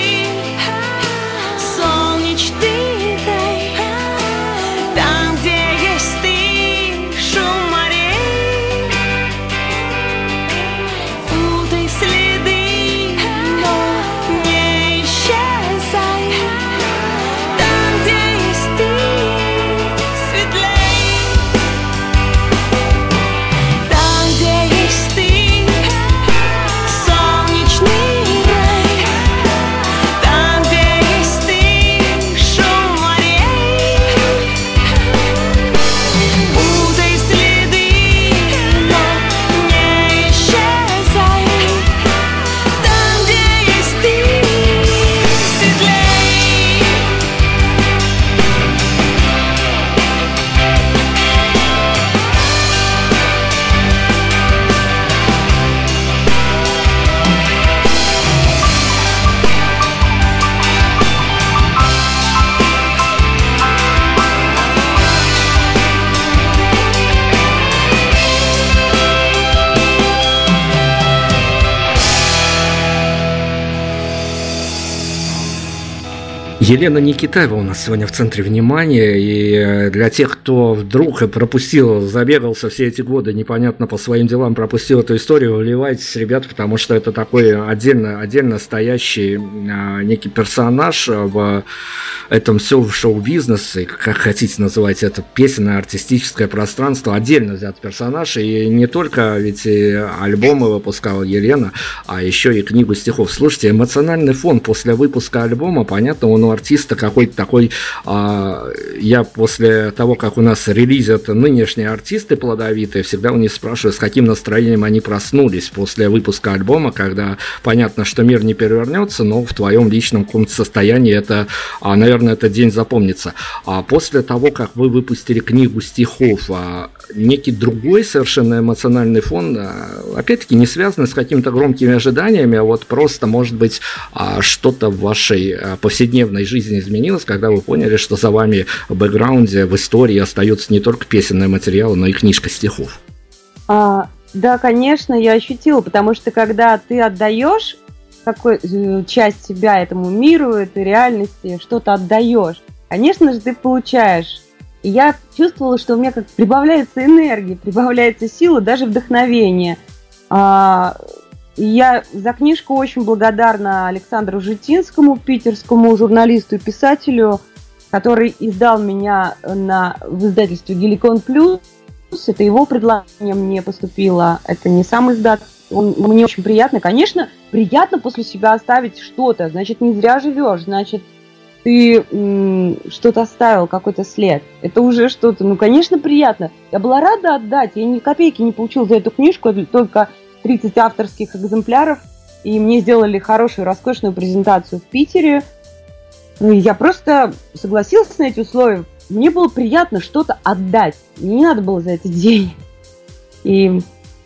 Елена Никитаева у нас сегодня в центре внимания, и э, для тех, кто вдруг пропустил, забегался все эти годы, непонятно по своим делам пропустил эту историю, вливайтесь, ребят, потому что это такой отдельно, отдельно стоящий а, некий персонаж в этом все шоу-бизнесе, как хотите называть это, песенное артистическое пространство, отдельно взят персонаж, и не только ведь и альбомы выпускала Елена, а еще и книгу стихов. Слушайте, эмоциональный фон после выпуска альбома, понятно, он у артиста какой-то такой, а, я после того, как у нас релизят нынешние артисты плодовитые, всегда у них спрашиваю, с каким настроением они проснулись после выпуска альбома, когда понятно, что мир не перевернется, но в твоем личном каком-то состоянии это, а, наверное, этот день запомнится. А после того, как вы выпустили книгу стихов, а, некий другой совершенно эмоциональный фон, а, опять-таки не связанный с какими-то громкими ожиданиями, а вот просто, может быть, а, что-то в вашей а, повседневной жизни изменилось, когда вы поняли, что за вами в бэкграунде, в истории остается не только песенный материал, но и книжка стихов. А, да, конечно, я ощутила, потому что когда ты отдаешь какую э, часть себя этому миру, этой реальности, что-то отдаешь, конечно же, ты получаешь и я чувствовала, что у меня как прибавляется энергия, прибавляется сила, даже вдохновение. А, я за книжку очень благодарна Александру Житинскому, питерскому журналисту и писателю, который издал меня на, в издательстве «Геликон Плюс». Это его предложение мне поступило. Это не сам издат. Он, мне очень приятно. Конечно, приятно после себя оставить что-то. Значит, не зря живешь. Значит, ты что-то оставил, какой-то след. Это уже что-то, ну, конечно, приятно. Я была рада отдать, я ни копейки не получил за эту книжку, только 30 авторских экземпляров, и мне сделали хорошую, роскошную презентацию в Питере. Ну, я просто согласилась на эти условия. Мне было приятно что-то отдать. Мне не надо было за это денег. И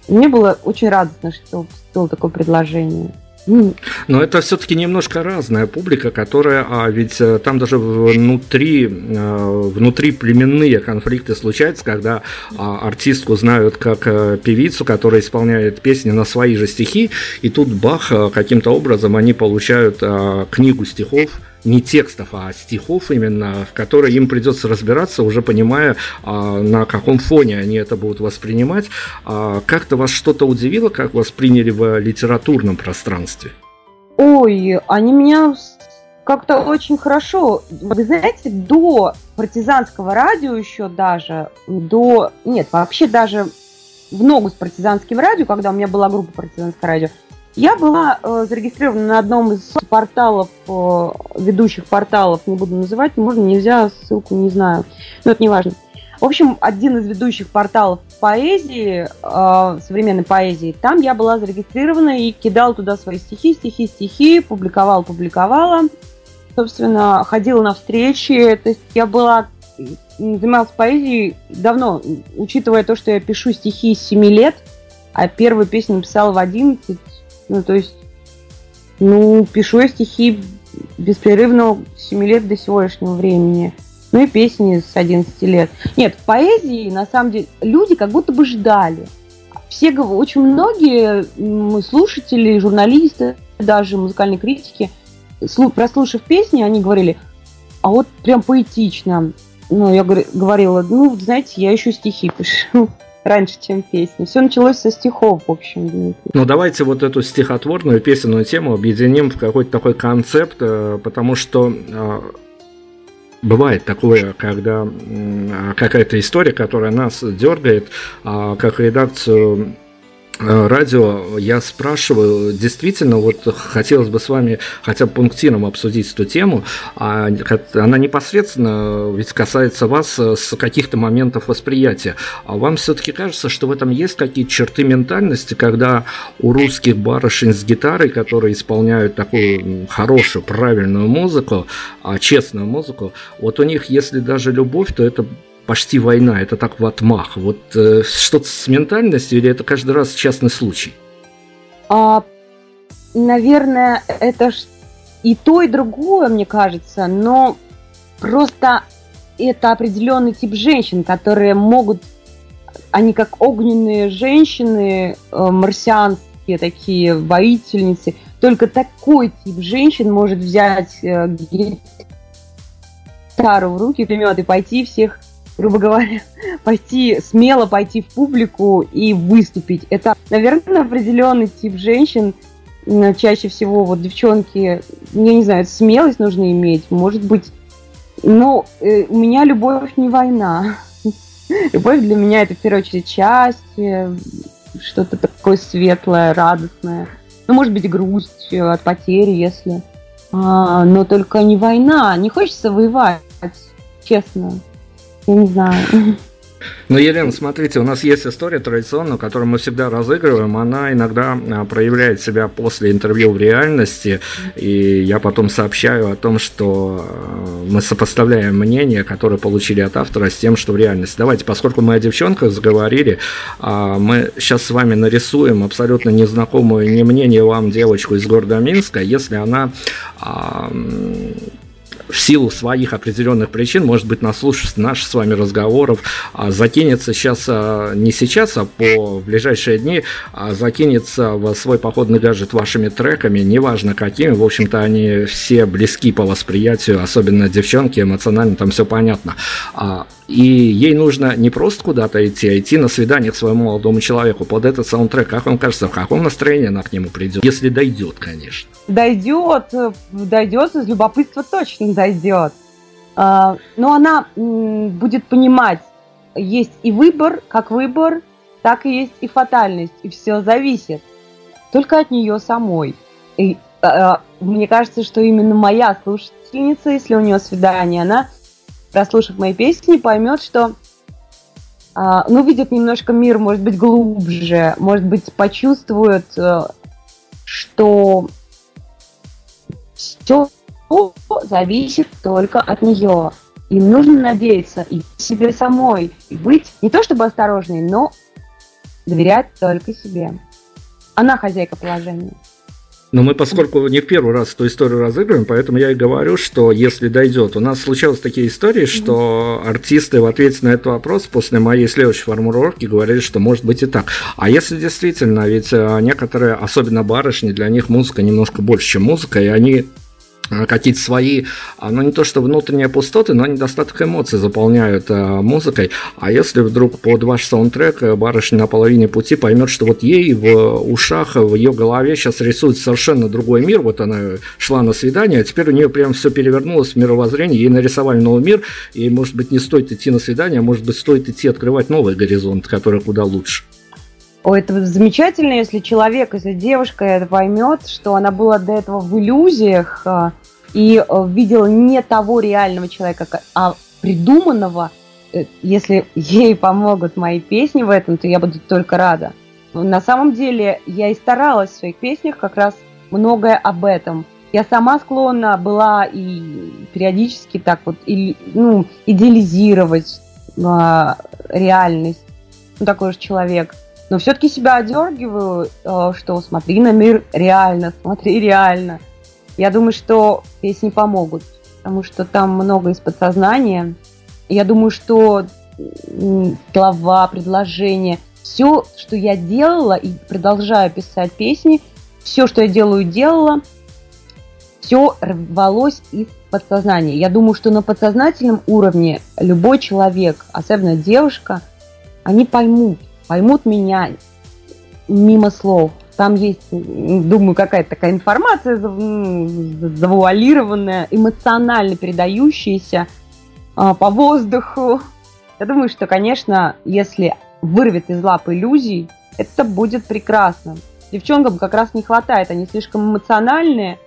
мне было очень радостно, что было такое предложение. Но это все-таки немножко разная публика, которая, а ведь э, там даже внутри, э, внутри племенные конфликты случаются, когда а, артистку знают как э, певицу, которая исполняет песни на свои же стихи, и тут бах, каким-то образом они получают книгу стихов, не текстов, а стихов именно, в которые им придется разбираться, уже понимая, а, на каком фоне они это будут воспринимать. А, как-то вас что-то удивило, как вас приняли в литературном пространстве? Ой, они меня как-то очень хорошо. Вы знаете, до партизанского радио еще даже, до... Нет, вообще даже в ногу с партизанским радио, когда у меня была группа партизанское радио, я была э, зарегистрирована на одном из порталов, э, ведущих порталов, не буду называть, можно, нельзя, ссылку не знаю, но это не важно. В общем, один из ведущих порталов поэзии, э, современной поэзии, там я была зарегистрирована и кидала туда свои стихи, стихи, стихи, публиковала, публиковала. Собственно, ходила на встречи, то есть я была занималась поэзией давно, учитывая то, что я пишу стихи с 7 лет, а первую песню написала в 11, ну, то есть, ну, пишу я стихи беспрерывно с 7 лет до сегодняшнего времени. Ну и песни с 11 лет. Нет, в поэзии, на самом деле, люди как будто бы ждали. Все, очень многие слушатели, журналисты, даже музыкальные критики, прослушав песни, они говорили, а вот прям поэтично. Ну, я говорила, ну, знаете, я еще стихи пишу раньше, чем песни. Все началось со стихов, в общем. Ну, давайте вот эту стихотворную песенную тему объединим в какой-то такой концепт, э, потому что э, бывает такое, когда какая-то история, которая нас дергает, а, как редакцию Э, радио, я спрашиваю, действительно, вот хотелось бы с вами хотя бы пунктиром обсудить эту тему, а она непосредственно ведь касается вас э, с каких-то моментов восприятия. А вам все-таки кажется, что в этом есть какие-то черты ментальности, когда у русских барышень с гитарой, которые исполняют такую хорошую, правильную музыку, а честную музыку, вот у них, если даже любовь, то это почти война, это так в отмах. Вот э, что-то с ментальностью или это каждый раз частный случай? А, наверное, это и то, и другое, мне кажется, но просто это определенный тип женщин, которые могут, они как огненные женщины, э, марсианские такие воительницы, только такой тип женщин может взять э, гитару в руки, пулемет и пойти всех грубо говоря, пойти, смело пойти в публику и выступить. Это, наверное, определенный тип женщин, чаще всего вот девчонки, я не знаю, смелость нужно иметь, может быть, э, у меня любовь не война. Любовь для меня это в первую очередь счастье, что-то такое светлое, радостное. Ну, может быть, грусть от потери, если. А, но только не война. Не хочется воевать, честно. Не знаю. Ну, Елена, смотрите, у нас есть история традиционная, которую мы всегда разыгрываем. Она иногда а, проявляет себя после интервью в реальности. И я потом сообщаю о том, что а, мы сопоставляем мнения, которые получили от автора, с тем, что в реальности. Давайте, поскольку мы о девчонках заговорили, а, мы сейчас с вами нарисуем абсолютно незнакомую не мнение вам девочку из города Минска, если она в силу своих определенных причин, может быть, наслушавшись наших с вами разговоров, а, закинется сейчас, а, не сейчас, а по ближайшие дни, а закинется в свой походный гаджет вашими треками, неважно какими, в общем-то, они все близки по восприятию, особенно девчонки, эмоционально там все понятно. И ей нужно не просто куда-то идти, а идти на свидание к своему молодому человеку под этот саундтрек. Как вам кажется, в каком настроении она к нему придет? Если дойдет, конечно. Дойдет, дойдет, из любопытства точно дойдет. А, но она будет понимать, есть и выбор, как выбор, так и есть и фатальность, и все зависит только от нее самой. И, а, мне кажется, что именно моя слушательница, если у нее свидание, она прослушав мои песни, поймет, что а, ну, видит немножко мир, может быть, глубже, может быть, почувствует, э, что все зависит только от нее. Им нужно надеяться и себе самой, и быть не то чтобы осторожной, но доверять только себе. Она хозяйка положения. Но мы, поскольку не в первый раз эту историю разыгрываем, поэтому я и говорю, что если дойдет. У нас случалось такие истории, что артисты в ответе на этот вопрос после моей следующей формулировки говорили, что может быть и так. А если действительно, ведь э, некоторые, особенно барышни, для них музыка немножко больше, чем музыка, и они какие-то свои, а, ну не то что внутренние пустоты, но недостаток эмоций заполняют а, музыкой. А если вдруг под ваш саундтрек э, барышня на половине пути поймет, что вот ей в ушах, в ее голове сейчас рисует совершенно другой мир, вот она шла на свидание, а теперь у нее прям все перевернулось в мировоззрении, ей нарисовали новый мир, и может быть не стоит идти на свидание, а может быть стоит идти открывать новый горизонт, который куда лучше. О, это замечательно, если человек, если девушка это поймет, что она была до этого в иллюзиях а, и а, видела не того реального человека, а придуманного. Э, если ей помогут мои песни в этом, то я буду только рада. На самом деле я и старалась в своих песнях как раз многое об этом. Я сама склонна была и периодически так вот и, ну, идеализировать э, реальность. Ну, такой же человек. Но все-таки себя одергиваю, э, что смотри на мир реально, смотри реально. Я думаю, что песни помогут, потому что там много из подсознания. Я думаю, что слова, предложения, все, что я делала и продолжаю писать песни, все, что я делаю, делала, все рвалось из подсознания. Я думаю, что на подсознательном уровне любой человек, особенно девушка, они поймут, поймут меня мимо слов. Там есть, думаю, какая-то такая информация завуалированная, эмоционально передающаяся а, по воздуху. Я думаю, что, конечно, если вырвет из лап иллюзий, это будет прекрасно. Девчонкам как раз не хватает, они слишком эмоциональные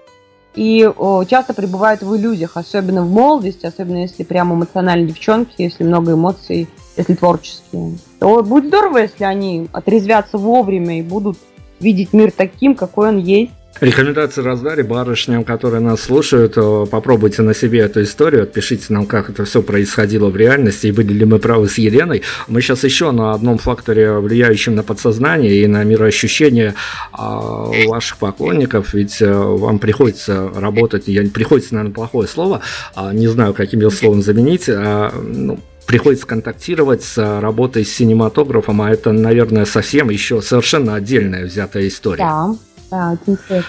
и часто пребывают в иллюзиях, особенно в молодости, особенно если прям эмоциональные девчонки, если много эмоций, если творческие. То будет здорово, если они отрезвятся вовремя и будут видеть мир таким, какой он есть. Рекомендации раздали барышням, которые нас слушают. Попробуйте на себе эту историю, отпишите нам, как это все происходило в реальности, и были ли мы правы с Еленой. Мы сейчас еще на одном факторе, влияющем на подсознание и на мироощущение а, ваших поклонников, ведь э, вам приходится работать, я приходится, наверное, плохое слово, а, не знаю, каким словом заменить, а, ну, приходится контактировать с работой с синематографом, а это, наверное, совсем еще совершенно отдельная взятая история. Да, да, интересно.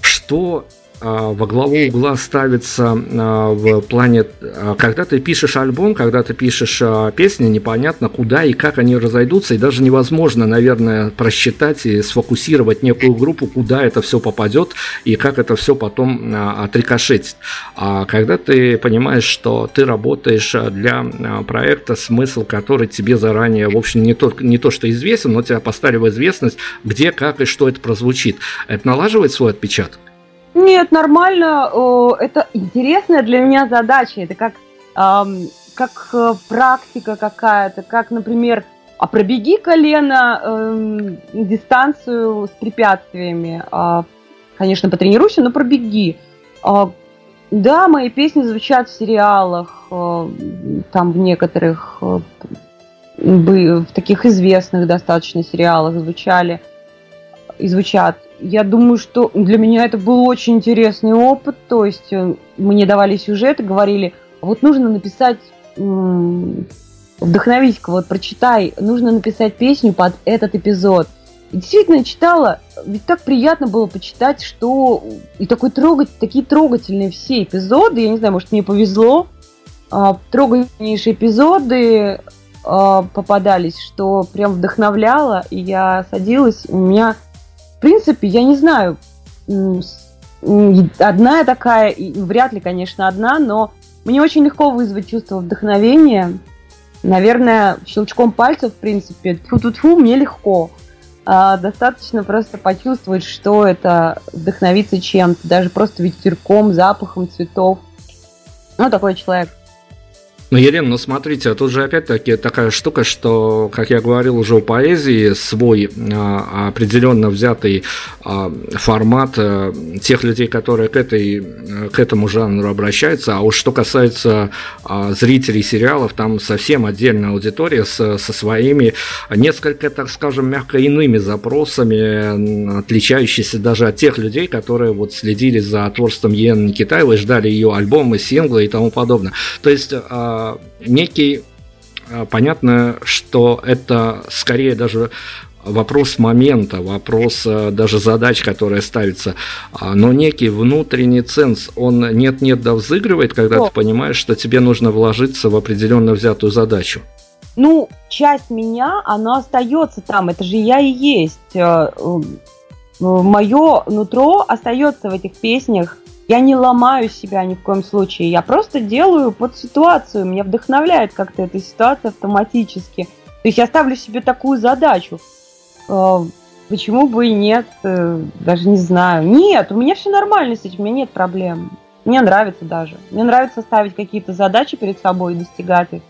Что во главу угла ставится а, в плане, а, когда ты пишешь альбом, когда ты пишешь песни, непонятно куда и как они разойдутся, и даже невозможно, наверное, просчитать и сфокусировать некую группу, куда это все попадет и как это все потом отрикошетит. А когда ты понимаешь, что ты работаешь для проекта, смысл который тебе заранее, в общем, не то, не то что известен, но тебя поставили в известность, где, как и что это прозвучит, это налаживает свой отпечаток? Нет, нормально. Это интересная для меня задача. Это как, как э, практика какая-то, как, например, а пробеги колено эм, дистанцию с препятствиями. А, конечно, потренируйся, но пробеги. А, да, мои песни звучат в сериалах, э, там в некоторых, э, в таких известных достаточно сериалах звучали и звучат я думаю, что для меня это был очень интересный опыт. То есть э, мне давали сюжет и говорили, вот нужно написать вдохновись-ка, вот прочитай, нужно написать песню под этот эпизод. И действительно читала, ведь так приятно было почитать, что и такой трогать, такие трогательные все эпизоды, я не знаю, может мне повезло, а, трогательнейшие эпизоды а, попадались, что прям вдохновляло, и я садилась, у меня в принципе, я не знаю, одна такая, вряд ли, конечно, одна, но мне очень легко вызвать чувство вдохновения. Наверное, щелчком пальцев, в принципе, тьфу-тьфу-тьфу, мне легко. А, достаточно просто почувствовать, что это вдохновиться чем-то, даже просто ветерком, запахом цветов. Ну, такой человек. Ну, Елена, ну смотрите, а тут же опять-таки такая штука, что, как я говорил уже у поэзии, свой а, определенно взятый а, формат а, тех людей, которые к, этой, к этому жанру обращаются. А уж что касается а, зрителей сериалов, там совсем отдельная аудитория с, со своими несколько, так скажем, мягко иными запросами, отличающиеся даже от тех людей, которые вот следили за творчеством Елены Никитаевой, ждали ее альбомы, синглы и тому подобное. То есть а, некий, а, понятно, что это скорее даже вопрос момента, вопрос а, даже задач, которые ставятся, а, но некий внутренний ценз, он нет-нет да взыгрывает, когда О. ты понимаешь, что тебе нужно вложиться в определенно взятую задачу. Ну, часть меня, она остается там, это же я и есть. Э, э, Мое нутро остается в этих песнях, я не ломаю себя ни в коем случае, я просто делаю под ситуацию, меня вдохновляет как-то эта ситуация автоматически. То есть я ставлю себе такую задачу. Э, почему бы и нет, э, даже не знаю. Нет, у меня все нормально с этим, у меня нет проблем. Мне нравится даже. Мне нравится ставить какие-то задачи перед собой и достигать их.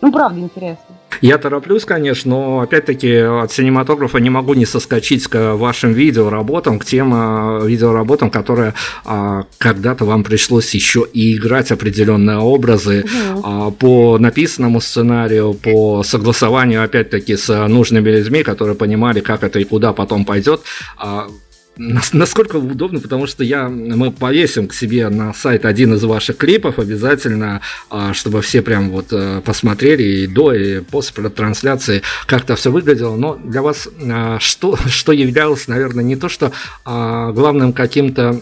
Ну, правда, интересно. Я тороплюсь, конечно, но опять-таки от синематографа не могу не соскочить к вашим видеоработам, к тем а, видеоработам, которые а, когда-то вам пришлось еще и играть определенные образы угу. по написанному сценарию, по согласованию, опять-таки, с нужными людьми, которые понимали, как это и куда потом пойдет насколько удобно, потому что я, мы повесим к себе на сайт один из ваших клипов обязательно, а, чтобы все прям вот э, посмотрели и до, и после трансляции, как это все выглядело. Но для вас а, что, что являлось, наверное, не то, что а, главным каким-то Э,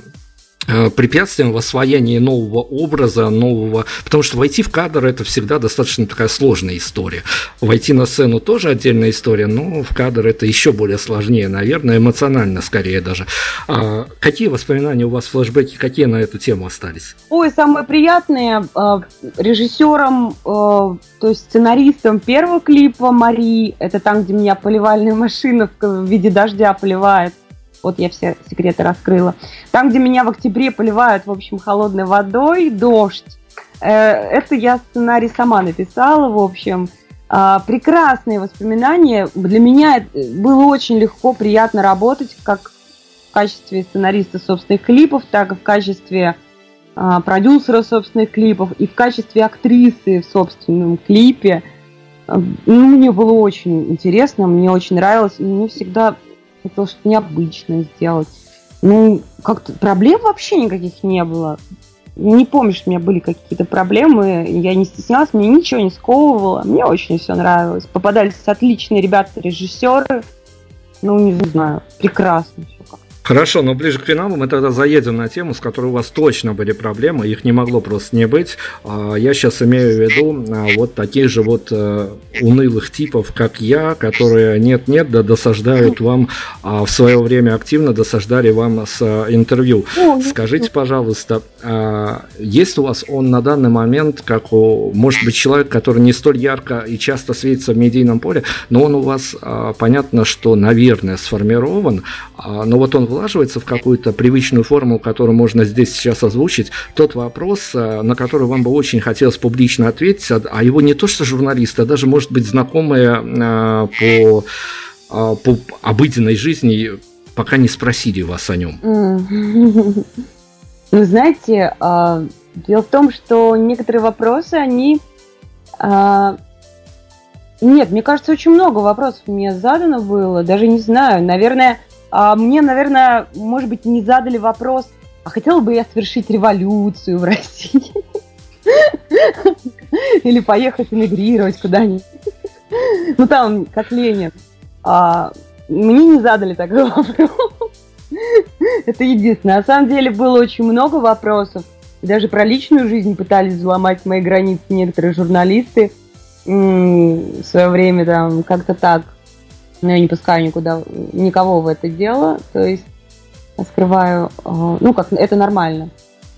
препятствием в освоении нового образа, нового... Потому что войти в кадр – это всегда достаточно такая сложная история. Войти на сцену тоже отдельная история, но в кадр это еще более сложнее, наверное, эмоционально скорее даже. А какие воспоминания у вас, флешбеки, какие на эту тему остались? Ой, самые приятные. Э, режиссером, э, то есть сценаристом первого клипа Мари, это там, где меня поливальная машина в виде дождя поливает – вот я все секреты раскрыла. Там, где меня в октябре поливают, в общем, холодной водой, дождь. Э, это я сценарий сама написала, в общем. А, прекрасные воспоминания. Для меня было очень легко, приятно работать, как в качестве сценариста собственных клипов, так и в качестве а, продюсера собственных клипов, и в качестве актрисы в собственном клипе. Ну, мне было очень интересно, мне очень нравилось, мне всегда хотела что-то необычное сделать. Ну, как-то проблем вообще никаких не было. Не помню, что у меня были какие-то проблемы, я не стеснялась, мне ничего не сковывало, мне очень все нравилось. Попадались отличные ребята-режиссеры, ну, не знаю, прекрасно Хорошо, но ближе к финалу мы тогда заедем на тему, с которой у вас точно были проблемы, их не могло просто не быть. А, я сейчас имею в виду а, вот таких же вот э, унылых типов, как я, которые нет-нет, да досаждают вам а, в свое время активно, досаждали вам с интервью. Скажите, пожалуйста, есть у вас он на данный момент, как у, может быть, человек, который не столь ярко и часто светится в медийном поле, но он у вас, понятно, что, наверное, сформирован, но вот он влаживается в какую-то привычную форму, которую можно здесь сейчас озвучить, тот вопрос, э, на который вам бы очень хотелось публично ответить, а, а его не то что журналисты, а даже, может быть, знакомые э, по, а, по обыденной жизни пока не спросили вас о нем. Ну, знаете, а, дело в том, что некоторые вопросы, они... Нет, мне кажется, очень много вопросов мне задано было, даже не знаю, наверное, а мне, наверное, может быть, не задали вопрос, а хотела бы я совершить революцию в России? Или поехать эмигрировать куда-нибудь? Ну, там, как Ленин. А, мне не задали такой вопрос. Это единственное. На самом деле было очень много вопросов. Даже про личную жизнь пытались взломать мои границы некоторые журналисты в свое время там как-то так но я не пускаю никуда, никого в это дело, то есть скрываю, э, ну, как это нормально.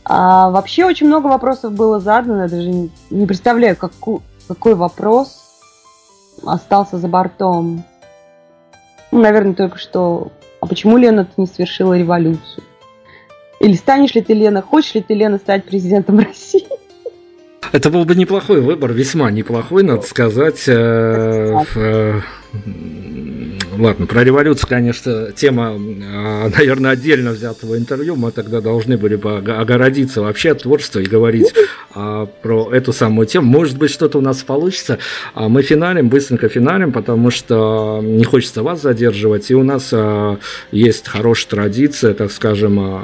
А вообще очень много вопросов было задано, я даже не, не представляю, какой, какой вопрос остался за бортом. Ну, наверное, только что, а почему Лена ты не совершила революцию? Или станешь ли ты, Лена, хочешь ли ты, Лена, стать президентом России? Это был бы неплохой выбор, весьма неплохой, надо сказать. Э, ладно, про революцию, конечно, тема, а, наверное, отдельно взятого интервью. Мы тогда должны были бы огородиться вообще от творчества и говорить а, про эту самую тему. Может быть, что-то у нас получится. А мы финалим, быстренько финалим, потому что не хочется вас задерживать. И у нас есть хорошая традиция, так скажем,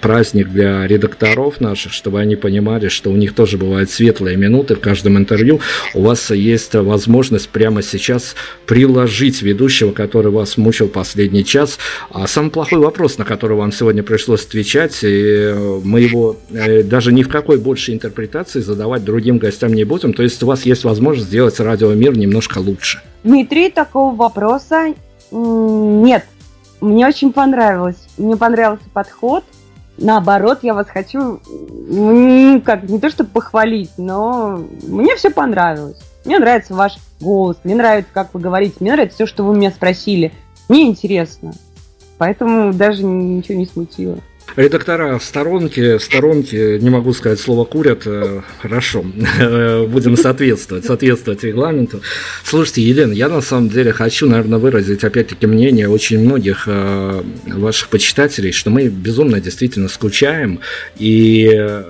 праздник для редакторов наших, чтобы они понимали, что у них тоже бывают светлые минуты в каждом интервью. У вас есть возможность прямо сейчас приложить ведущего, который вас мучил последний час. А самый плохой вопрос, на который вам сегодня пришлось отвечать, и э, мы его э, даже ни в какой больше интерпретации задавать другим гостям не будем. То есть у вас есть возможность сделать радиомир немножко лучше. Дмитрий, такого вопроса нет. Мне очень понравилось. Мне понравился подход. Наоборот, я вас хочу, как не то чтобы похвалить, но мне все понравилось. Мне нравится ваш голос, мне нравится, как вы говорите, мне нравится все, что вы меня спросили. Мне интересно. Поэтому даже ничего не смутило. Редактора в сторонке, в сторонке, не могу сказать слово курят, э, хорошо, будем соответствовать, соответствовать регламенту. Слушайте, Елена, я на самом деле хочу, наверное, выразить опять-таки мнение очень многих э, ваших почитателей, что мы безумно действительно скучаем, и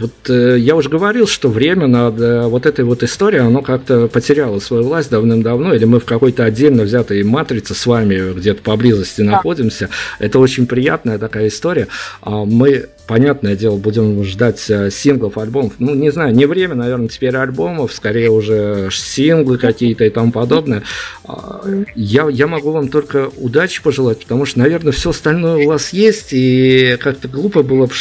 вот э, я уже говорил, что время над э, вот этой вот историей, оно как-то потеряло свою власть давным-давно, или мы в какой-то отдельно взятой матрице с вами где-то поблизости да. находимся. Это очень приятная такая история. А мы понятное дело, будем ждать э, синглов, альбомов. Ну, не знаю, не время, наверное, теперь альбомов, скорее уже синглы какие-то и тому подобное. А, я, я могу вам только удачи пожелать, потому что, наверное, все остальное у вас есть, и как-то глупо было бы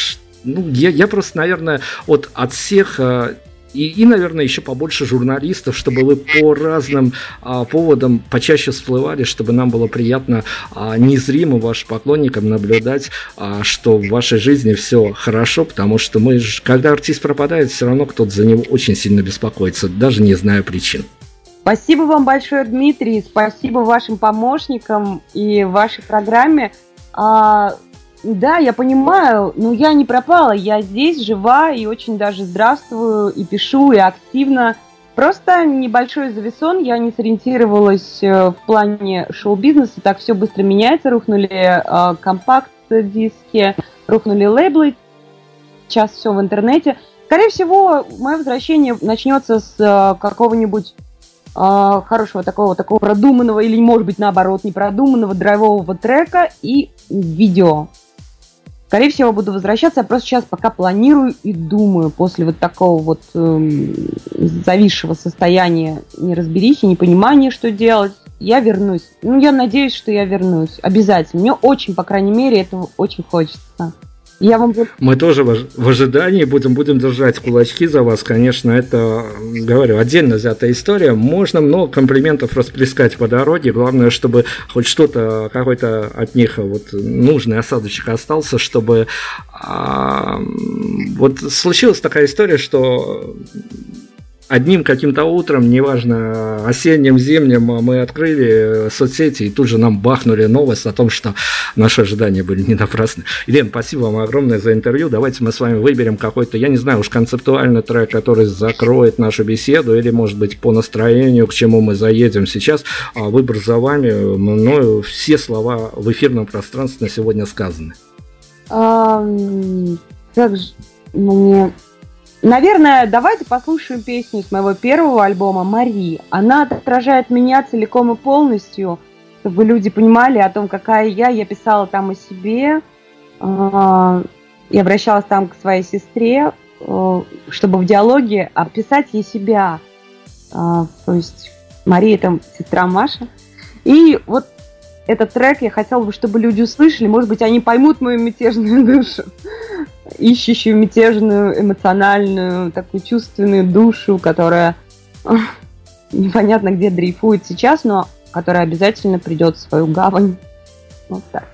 ну, я, я просто, наверное, вот от всех э, и, и, наверное, еще побольше журналистов, чтобы вы по разным а, поводам почаще всплывали, чтобы нам было приятно а, незримо вашим поклонникам наблюдать, а, что в вашей жизни все хорошо, потому что мы, когда артист пропадает, все равно кто-то за него очень сильно беспокоится, даже не зная причин. Спасибо вам большое, Дмитрий, спасибо вашим помощникам и вашей программе. Да, я понимаю, но я не пропала, я здесь жива и очень даже здравствую, и пишу, и активно. Просто небольшой завесон, я не сориентировалась э, в плане шоу-бизнеса, так все быстро меняется, рухнули э, компакт-диски, рухнули лейблы, сейчас все в интернете. Скорее всего, мое возвращение начнется с э, какого-нибудь э, хорошего такого, такого продуманного или, может быть, наоборот, непродуманного драйвового трека и видео. Скорее всего, буду возвращаться. Я просто сейчас пока планирую и думаю после вот такого вот эм, зависшего состояния неразберихи, непонимания, что делать. Я вернусь. Ну, я надеюсь, что я вернусь. Обязательно. Мне очень, по крайней мере, этого очень хочется. Я вам... Мы тоже в ожидании будем, будем держать кулачки за вас. Конечно, это, говорю, отдельно взятая история. Можно много комплиментов расплескать по дороге. Главное, чтобы хоть что-то, какой-то от них вот нужный осадочек остался, чтобы... А, вот случилась такая история, что одним каким-то утром, неважно, осенним, зимним, мы открыли соцсети и тут же нам бахнули новость о том, что наши ожидания были не напрасны. Елена, спасибо вам огромное за интервью. Давайте мы с вами выберем какой-то, я не знаю, уж концептуальный трек, который закроет нашу беседу, или, может быть, по настроению, к чему мы заедем сейчас. А выбор за вами. Мною все слова в эфирном пространстве на сегодня сказаны. А, как же мне Наверное, давайте послушаем песню с моего первого альбома «Мари». Она отражает меня целиком и полностью, чтобы люди понимали о том, какая я. Я писала там о себе, а, и обращалась там к своей сестре, э, чтобы в диалоге описать ей себя. А, то есть Мария – это сестра Маша. И вот этот трек я хотела бы, чтобы люди услышали. Может быть, они поймут мою мятежную душу ищущую мятежную, эмоциональную, такую чувственную душу, которая непонятно где дрейфует сейчас, но которая обязательно придет в свою гавань. Вот так.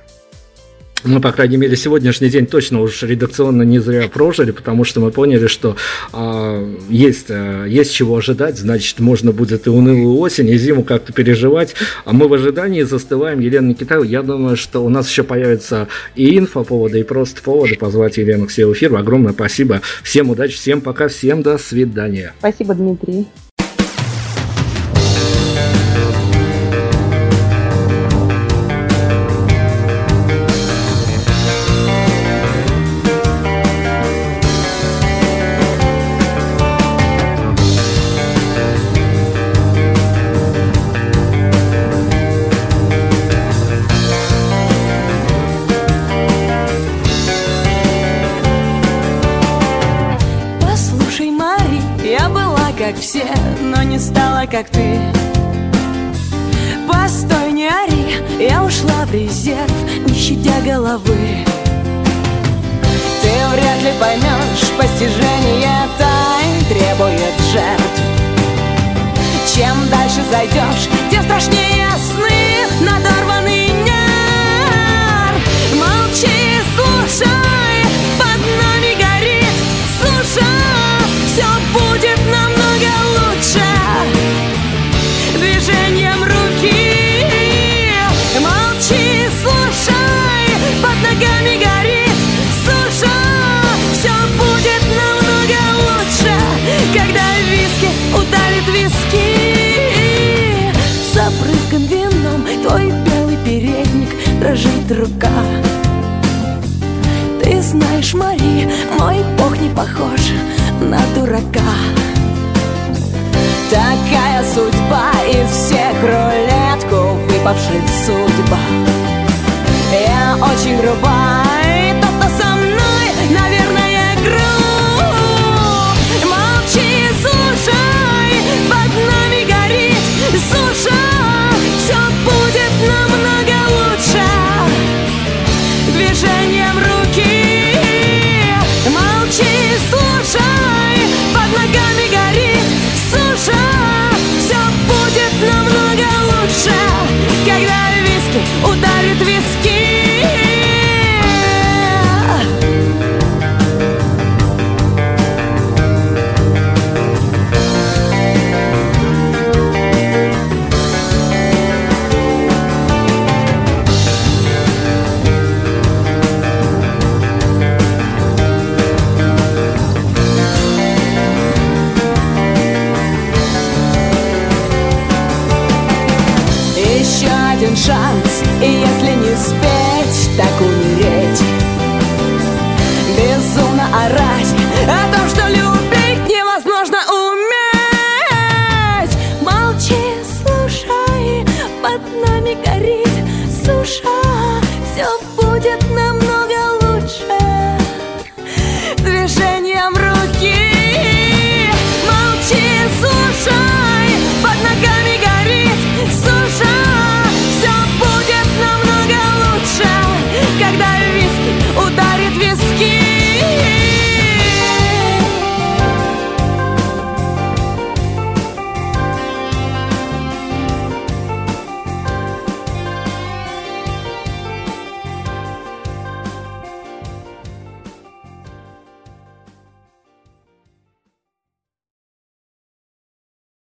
Ну, по крайней мере, сегодняшний день точно уж редакционно не зря прожили, потому что мы поняли, что э, есть, э, есть чего ожидать, значит, можно будет и унылую осень, и зиму как-то переживать. А мы в ожидании застываем Елена Никитаева. Я думаю, что у нас еще появится и инфоповоды, и просто поводы позвать Елену к себе в эфир. Огромное спасибо. Всем удачи, всем пока, всем до свидания. Спасибо, Дмитрий. рука. Ты знаешь, Мари, мой бог не похож на дурака. Такая судьба и всех рулетку, выпавших судьба.